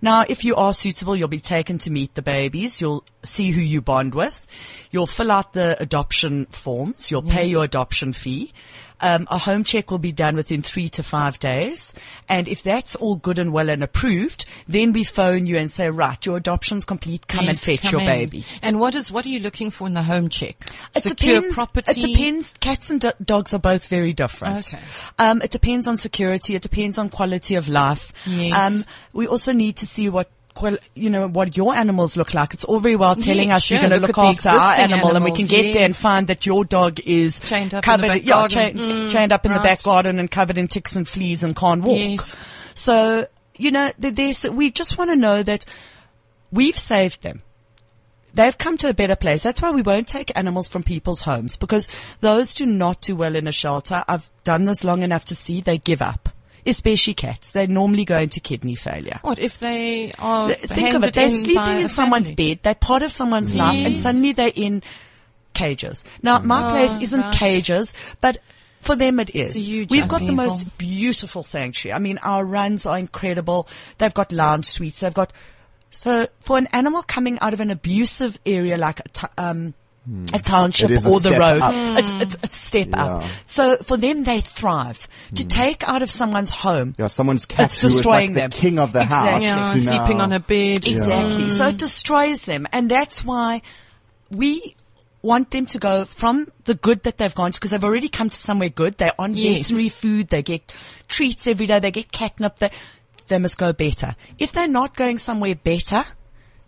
Now, if you are suitable, you'll be taken to meet the babies. You'll see who you bond with. You'll fill out the adoption forms. You'll pay your adoption fee. Um, a home check will be done within three to five days. And if that's all good and well and approved, then we phone you and say, right, your adoption's complete. Come
Yes,
and fetch
come
your
in.
baby.
And what is what are you looking for in the home check?
It
Secure
depends.
property.
It depends. Cats and do- dogs are both very different.
Okay.
Um, it depends on security. It depends on quality of life.
Yes.
Um, we also need to see what. Qual- You know what your animals look like. It's all very well telling
Yes,
us you're going to
Look
look, after our animal, and we can
animals,
get there and find that your dog is
Chained up in the
covered,
back
yeah,
garden.
chain-
Mm,
chained up in the back garden and covered in ticks and fleas and can't walk.
Yes.
So you know, there's we just want to know that we've saved them they've come to a better place. That's why we won't take animals from people's homes because those do not do well in a shelter. I've done this long enough to see they give up. Especially cats. They normally go into kidney failure.
What if they are
Th- Think of it. They're
in
sleeping in someone's
family?
bed. They're part of someone's life and suddenly they're in cages. Now, my oh, place isn't
right.
cages, but for them it is. We've got the most beautiful sanctuary. I mean, our runs are incredible. They've got lounge suites. They've got, so for an animal coming out of an abusive area like a, um, t- a hmm. township
It is a
or the
step
road,
up.
it's, it's, it's a step up. So for them, they thrive. To hmm. take out of someone's home,
Yeah, someone's cat
It's
who was like
destroying
the king of the
Exactly.
house.
Yeah,
to
sleeping
now-
on a bed.
Exactly. So it hmm. destroys them. And that's why we want them to go from the good that they've gone to, because they've already come to somewhere good. They're on
Yes.
veterinary food. They get treats every day. They get catnip. They, they must go better. If they're not going somewhere better,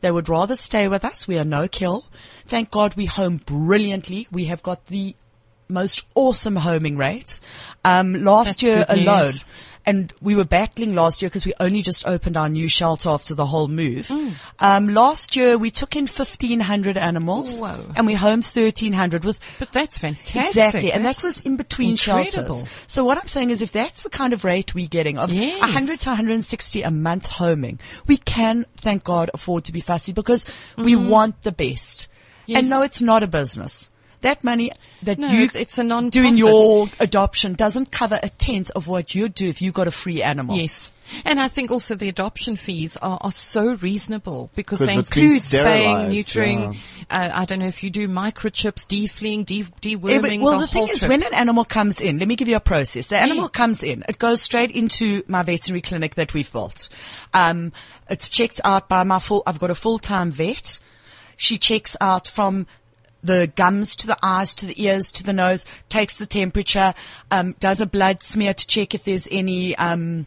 they would rather stay with us. We are no kill. Thank God we home brilliantly. We have got the most awesome homing rate. Um, last
That's
year
alone, news.
And we were battling last year because we only just opened our new shelter after the whole move.
Mm.
Um, last year we took in 1500 animals
Whoa.
and we homed 1300 with
But that's fantastic.
Exactly, and that was in between
incredible.
shelters. So what I'm saying is, if that's the kind of rate we're getting of
Yes.
100 to 160 a month homing, we can, thank God, afford to be fussy because we want the best.
Mm-hmm. Yes.
And no, it's not a business. That money that
No,
you
it's- it's a non-profit.
doing your adoption doesn't cover a tenth of what you'd do if you got a free animal.
Yes. And I think also the adoption fees are, are so reasonable because they include spaying,
sterilised,
neutering. Uh, I don't know if you do microchips, defleeing, de-
Yeah, but-
deworming.
well,
the,
the, thing
whole
is,
trip.
when an animal comes in, let me give you a process. The animal
Yeah.
comes in, it goes straight into my veterinary clinic that we've built. Um, it's checked out by my full. I've got a full-time vet. She checks out from the gums to the eyes to the ears to the nose, takes the temperature, um, does a blood smear to check if there's any um,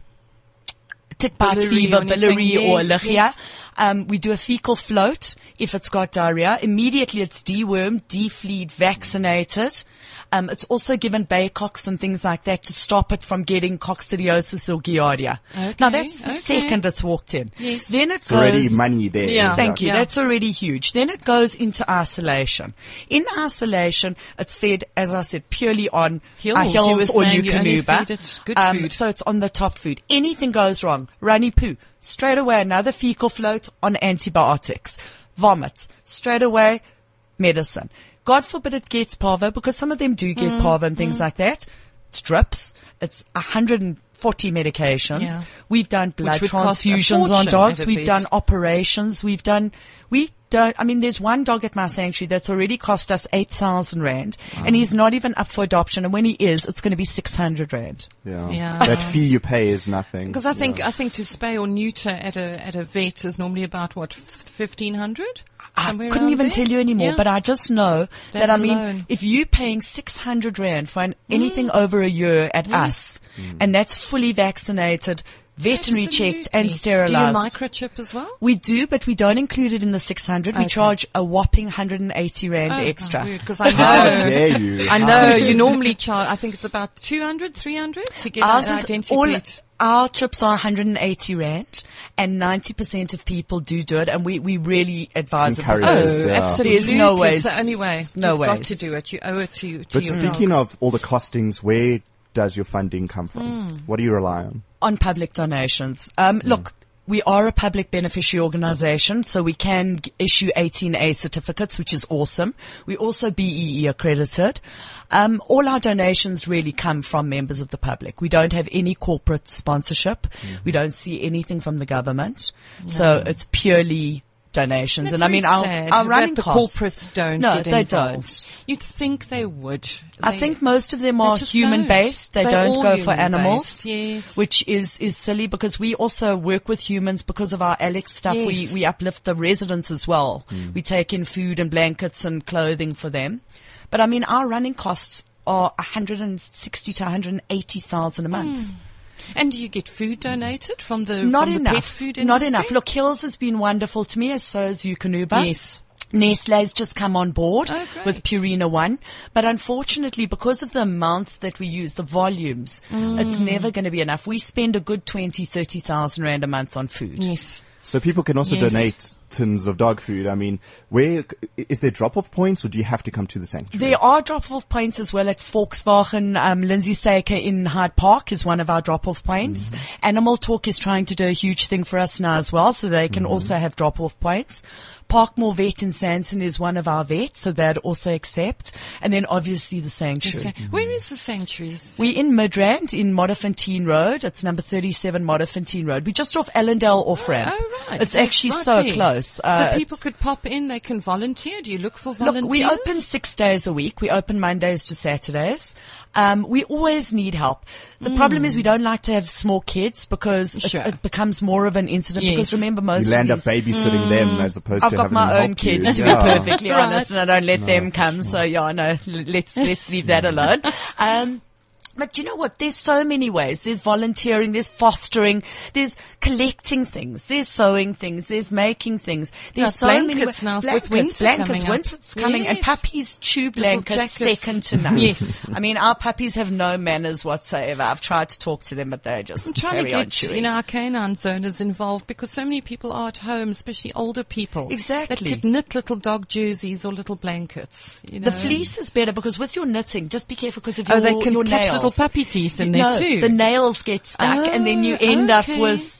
tick bite fever, biliary or
Yes,
lichia.
yes.
Um, we do a fecal float if it's got diarrhea. Immediately it's dewormed, defleed, vaccinated. Um, it's also given Baycox and things like that to stop it from getting coccidiosis or giardia. Now that's the
okay.
second it's walked in.
Yes.
Then it
It's already money there.
Yeah.
Thank you.
Yeah.
That's already huge. Then it goes into isolation. In isolation, it's fed, as I said, purely on
Hills.
uh, hills
were
or
saying you only
Eukanuba.
it good food.
So it's on the top food. Anything goes wrong, runny poo, straight away another fecal float on antibiotics. Vomits, straight away medicine. God forbid it gets parvo because some of them do get
Mm,
parvo and things like that. It's drips. It's 140 medications.
Yeah.
We've done blood transfusions on dogs. We've done operations. We've done, we don't, I mean, there's one dog at my sanctuary that's already cost us 8,000 rand and he's not even up for adoption. And when he is, it's going to be 600 rand.
Yeah.
Yeah.
That fee you pay is nothing.
Because I think
Yeah.
I think to spay or neuter at a at a vet is normally about what fifteen hundred.
I couldn't even tell you anymore, but I just know that,
That
I mean,
alone.
if you're paying 600 rand for an, anything mm. over a year at us, and that's fully vaccinated, veterinary checked and sterilized.
Do you microchip as well?
we do, but we don't include it in the 600. We charge a whopping 180 rand oh, extra.
Oh, because I
How
know.
dare you?
I know you normally charge. I think it's about 200, 300 to get
Ours
an identity
all,
pet.
our trips are 180 rand and 90% of people do do it and we, we really advise it
Encourage
because
it, oh, yeah.
Absolutely,
There's no
It's the only way.
No
You've got to do it. You owe it to you. To
But
your
speaking
dog.
of all the costings, where does your funding come from?
Hmm.
What do you rely on?
on public donations. Um, Look, we are a public beneficiary organization, so we can g- issue 18A certificates, which is awesome. We also BEE accredited. Um, all our donations really come from members of the public. We don't have any corporate sponsorship. We don't see anything from the government. So it's purely donations.
It's
and I mean,
very
our, our running
the
costs.
corporates don't.
No,
get
they
involved.
don't.
You'd think they would.
I think most of them are human
don't.
based. They
They're
don't go for
human-based,
animals.
yes.
Which is, is silly because we also work with humans because of our Alex stuff. We,
Yes.
we uplift the residents as well. Mm. We take in food and blankets and clothing for them. But I mean, our running costs are 160 to 180,000 a month. Mm.
And do you get food donated from the
Not
from the
enough.
pet food
Not enough. Look, Hills has been wonderful to me, as so has Eukanuba.
Yes.
Nestle's just come on board
Oh,
with Purina One, but unfortunately, because of the amounts that we use, the volumes, it's
Mm.
never going to be enough. We spend a good 20, 30,000 rand a month on food.
Yes.
So people can also
Yes.
donate tins of dog food. I mean, where is there drop-off points, or do you have to come to the sanctuary?
There are drop-off points as well at Volkswagen. Um, Lindsay Saker in Hyde Park is one of our drop-off points. Animal Talk is trying to do a huge thing for us now as well, so they can also have drop-off points. Parkmore Vet in Sandton is one of our vets, so they'd also accept. And then obviously the sanctuary.
So Where is the sanctuary?
We're in Midrand in Modderfontein Road. It's number 37 Modderfontein Road. We're just off Allandale off ramp.
Oh, right.
It's
So
actually
right
so
there.
close. Uh,
so people could pop in, they can volunteer. Do you look for volunteers?
Look, we open six days a week. We open Mondays to Saturdays. Um, we always need help. The problem is we don't like to have small kids because it-
Mm. Sure.
it, becomes more of an incident.
Yes.
Because remember, most
you land
of
up
these,
babysitting them as opposed
I've
to
got
having
my own kids
you.
to
Yeah.
be perfectly
Right.
honest, and I don't let them come. So yeah, no, let's let's leave that alone. Um, but you know what? There's so many ways. There's volunteering, there's fostering, there's collecting things, there's sewing things, there's making things. There's
Yeah,
so many
blankets
wa-
now
blankets,
winter
blankets, winter's coming, and puppies chew blankets second to none.
Yes.
I mean our puppies have no manners whatsoever. I've tried to talk to them, but they're just
I'm trying to get you know our canine zoners involved because so many people are at home, especially older people.
Exactly.
That could knit little dog jerseys or little blankets. You know.
The fleece is better because with your knitting, just be careful because if
Oh,
your,
they can
your nails.
Little puppy teeth in
no,
there too.
The nails get stuck and then you
Oh,
end
okay.
up with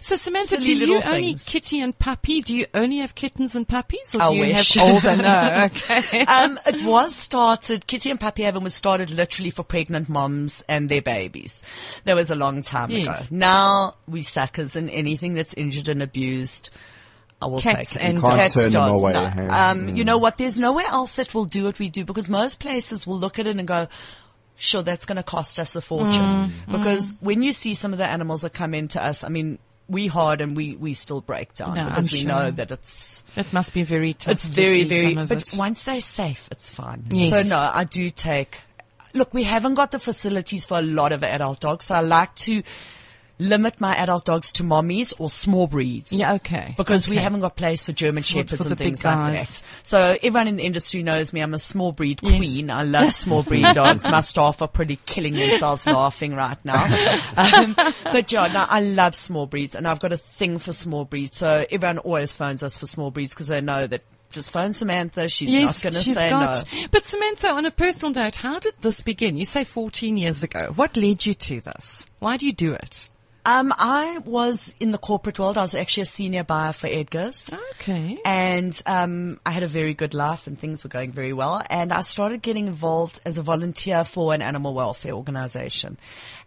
So Samantha,
Silly
do you
little
only
things.
kitty and puppy? Do you only have kittens and puppies, or
I
do you
wish.
have older? No, okay.
um, it was started, Kitty and Puppy Heaven was started literally for pregnant moms and their babies. That was a long time
Yes.
ago. Now we suckers and anything that's injured and abused. I will
Cats
take it.
and
You can't
Cats,
turn them
dogs,
away,
no.
hey?
Um, you know what? There's nowhere else that will do what we do because most places will look at it and go, sure, that's going to cost us a fortune.
Mm,
Because when you see some of the animals that come into us, I mean, we hard and we, we still break down
No,
because
I'm
we
sure.
know that it's,
It must be very tough.
it's
to
very,
see
very,
some of
but
it.
once they're safe, it's fine.
Yes.
So no, I do take, look, we haven't got the facilities for a lot of adult dogs, so I like to limit my adult dogs to mommies or small breeds.
Yeah, okay.
Because we haven't got place for German shepherds
for
and things like that. So everyone in the industry knows me. I'm a small breed
Yes.
queen. I love small breed dogs. My staff are pretty killing themselves laughing right now. Um, but yeah, no, I love small breeds and I've got a thing for small breeds. So everyone always phones us for small breeds because they know that just phone Samantha. She's
Yes,
not going to say
got.
no.
But Samantha, on a personal note, how did this begin? You say 14 years ago. What led you to this? Why do you do it?
Um, I was in the corporate world. I was actually a senior buyer for Edgar's.
Okay.
And um, I had a very good life and things were going very well. And I started getting involved as a volunteer for an animal welfare organization.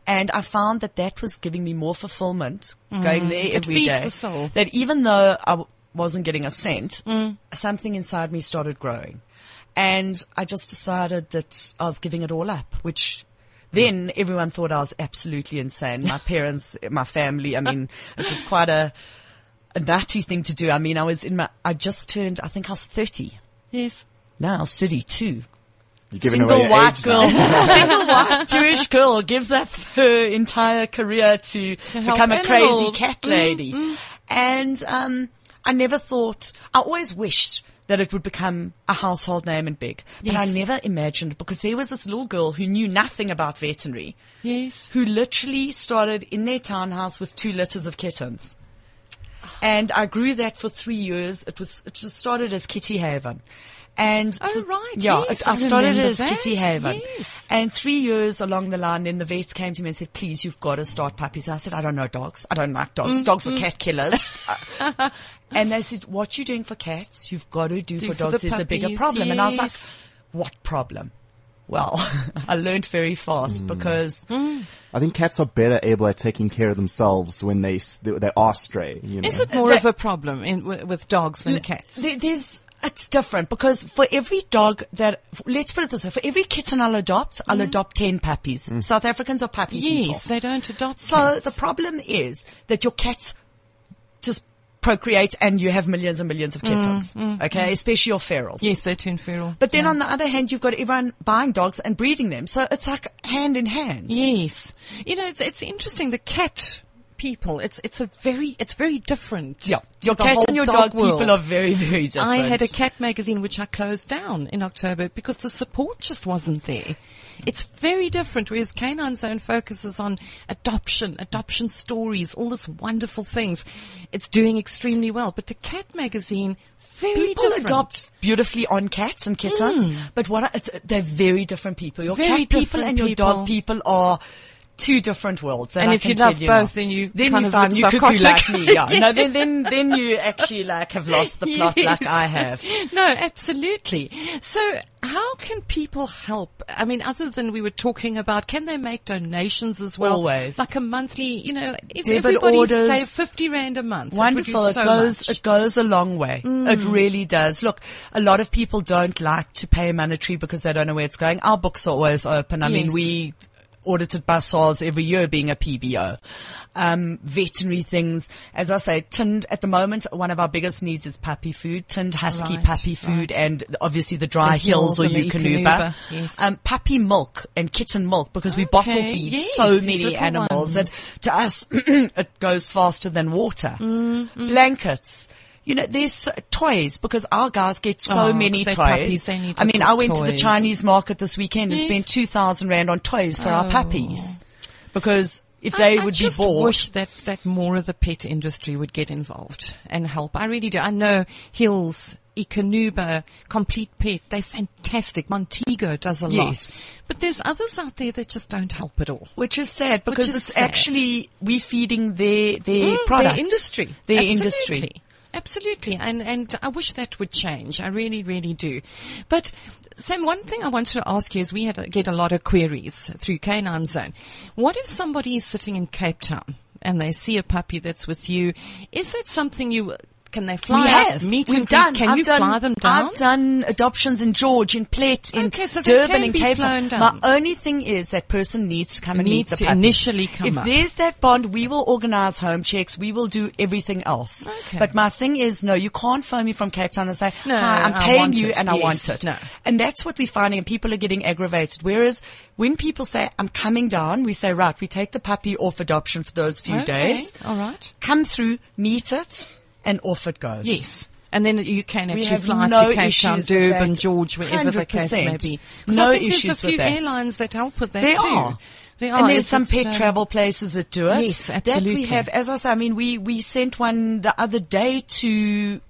And I found that that was giving me more fulfillment going there
Mm. It
every
feeds
day.
the soul.
That even though I w- wasn't getting a cent,
Mm.
something inside me started growing. And I just decided that I was giving it all up, which then everyone thought I was absolutely insane. My parents, my family, I mean, it was quite a, a nutty thing to do. I mean, I was in my, I just turned, I think I was 30.
Yes.
No, I was 32.
You're giving
Single
away your
white
age
girl,
now.
single white Jewish girl gives up her entire career to,
help
become a crazy cat lady. And, um, I never thought, I always wished that it would become a household name and big. But I never imagined because there was this little girl who knew nothing about veterinary
Yes.
who literally started in their townhouse with two litters of kittens. And I grew that for three years. It was, it was started as Kitty Haven. And
Oh, right,
yeah,
yes,
I
I
started it as
that,
Kitty Haven.
yes.
And three years along the line, then the vets came to me and said, please, you've got to start puppies. I said, I don't know dogs. I don't like dogs.
Mm,
Dogs are cat killers. and they said, what you're doing for cats, you've got to do,
Do
for
for the
dogs. There's a bigger
puppies,
problem. And I was like, what problem? Well, I learned very fast
Mm.
because
I think cats are better able at taking care of themselves when they they, they are stray. You know?
Is it more
That-
of a problem in, with dogs than cats?
There, there's, it's different because for every dog that, let's put it this way, for every kitten I'll adopt, I'll mm-hmm. adopt 10 puppies. Mm. South Africans are puppy people.
Yes, they don't adopt
So
cats.
the problem is that your cats just procreate and you have millions and millions of mm, kittens. Mm, okay. Especially your ferals.
yes, they turn feral.
But then on the other hand, you've got everyone buying dogs and breeding them. So it's like hand in hand.
Yes. You know, it's, it's interesting. The cat people, it's, it's a very, it's very different.
Yeah. Your cat and your dog,
world.
people are very, very different.
I had a cat magazine which I closed down in October because the support just wasn't there. It's very different, whereas Canine Zone focuses on adoption, adoption stories, all this wonderful things. It's doing extremely well. But the cat magazine, very
People
different.
adopt beautifully on cats and kittens, mm. but what it's, they're very different people. Your
Very
cat people and your
people.
dog people are two different worlds.
And
I
if you love
you
both,
now.
then you
then
kind
you
of
find you could be like me. Yeah, no, then then then you actually like have lost the plot like I have.
No, absolutely. So how can people help? I mean, other than we were talking about, can they make donations as well?
Always.
Like a monthly, you know, if
Debit
everybody
orders.
gave 50 rand a month.
Wonderful.
It,
It,
so
goes
much.
it goes a long way. Mm. It really does. Look, a lot of people don't like to pay monetary because they don't know where it's going. Our books are always open. I mean, we audited by SARS every year being a PBO. Um, veterinary things. As I say, tinned at the moment, one of our biggest needs is puppy food, tinned husky
Right,
puppy food
right.
and obviously the dry
The
hills, or
and the
Eukanuba.
Eukanuba, yes.
Um, puppy milk and kitten milk because we bottle feed
yes,
so many animals that to us it goes faster than water.
Mm-hmm.
Blankets. You know, there's toys because our guys get so
Oh,
many toys.
puppies,
I mean, I went to the. Chinese market this weekend and spent 2,000 rand on toys for our
Oh.
puppies because if they
I, I
would be bored.
wish that, that more of the pet industry would get involved and help. I really do. I know Hills Eukanuba, Complete Pet, they're fantastic. Montego does a
Yes.
lot. But there's others out there that just don't help at all.
Which is sad because
is
it's
sad.
actually we're feeding their their
Mm,
product,
Their industry.
their
Absolutely.
industry.
Absolutely. And, and I wish that would change. I really, really do. But Sam, one thing I wanted to ask you is we had, get a lot of queries through Canine Zone. What if somebody is sitting in Cape Town and they see a puppy that's with you? Is that something you, can they fly
we have.
meet
We've done.
Can
I've
you
done,
fly them down?
I've done adoptions in George, in Plett, in
Okay, so
Durban, in Cape Town. My only thing is that person needs to come and
Needs
meet the
to
puppy.
initially come
If
up.
there's that bond, we will organize home checks. We will do everything else.
Okay.
But my thing is, no, you can't phone me from Cape Town and say,
No,
"Hi, I'm
I
paying you
it."
and I want it."
no.
And that's what we're finding, and people are getting aggravated. Whereas when people say, "I'm coming down," we say, "Right, we take the puppy off adoption for those few
Okay,
days.
all right.
Come through, meet it, and off it goes."
Yes. And then you can actually fly
no
to Cape Town, Durban,
that.
George, wherever the case may
100%.
be.
No
I think
issues
there's a few
that.
airlines that help with that
There
too.
are.
There are.
And there's some pet
uh,
travel places that do it.
Yes,
That
absolutely.
we have, as I say, I mean, we, we sent one the other day to,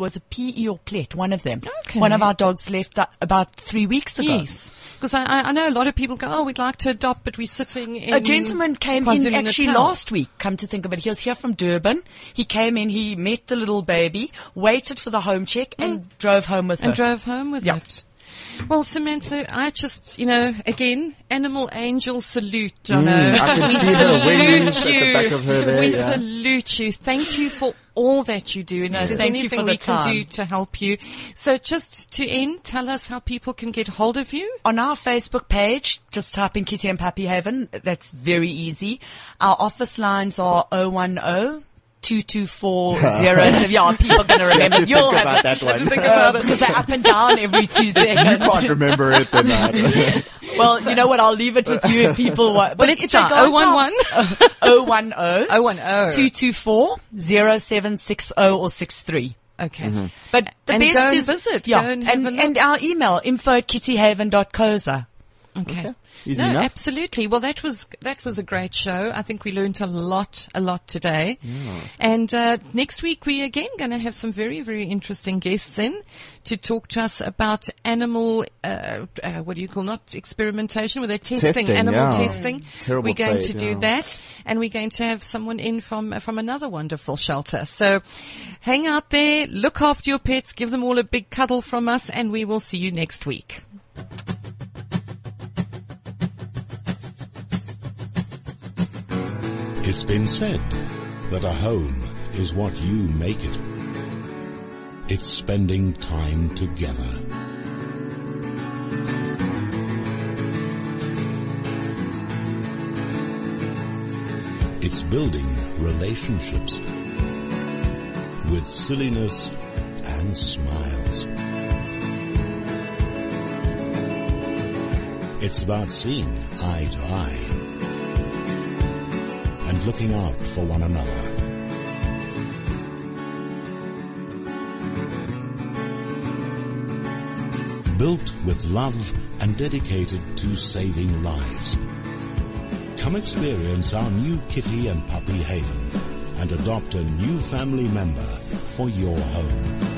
was a PE or Plett? One of them.
Okay.
One of our dogs left that about three weeks ago.
Yes. Because I, I I know a lot of people go, oh, we'd like to adopt, but we're sitting in
A gentleman came in
KwaZulu-Natal."
actually last week, come to think of it. He was here from Durban. He came in, he met the little baby, waited for the home check and drove home with
Mm. and
her.
drove home with
Yeah.
it. Well, Samantha, I just, you know, again, animal angel salute, Jono.
Mm, I can
we
see her
salute
wings at the
you.
back of her there,
We
yeah.
salute you. Thank you for all that you do. And if there's
thank you
anything
for the
we can do to help you. So just to end, tell us how people can get hold of you.
on our Facebook page, just type in Kitty and Puppy Haven. That's very easy. Our office lines are 010 2240. yeah, people are going to remember.
to
You'll
think
have
about that one.
Think about it because they're up and down every two seconds.
Can't remember it then. I-
Well, you know what? I'll leave it with you if people want.
Well, let's
if they
start.
go on
011.
our- 010
Oh, one, oh.
224 0760 or 63.
Okay. Mm-hmm.
But the
And
best
go and
is
visit.
Yeah,
Go and have
and,
a look.
and our email info at kittyhaven.coza.
Okay.
Easy
no,
enough.
absolutely. Well, that was that was a great show. I think we learned a lot, a lot today. Yeah. And uh, next week we again going to have some very, very interesting guests in to talk to us about animal. Uh, uh, what do you call not experimentation? Where they're testing,
Testing,
animal
yeah.
testing.
Terrible
we're going to
trade,
do
yeah.
that, and we're going to have someone in from from another wonderful shelter. So, hang out there, look after your pets, give them all a big cuddle from us, and we will see you next week.
It's been said that a home is what you make it. It's spending time together. It's building relationships with silliness and smiles. It's about seeing eye to eye looking out for one another. Built with love and dedicated to saving lives. Come experience our new kitty and puppy haven and adopt a new family member for your home.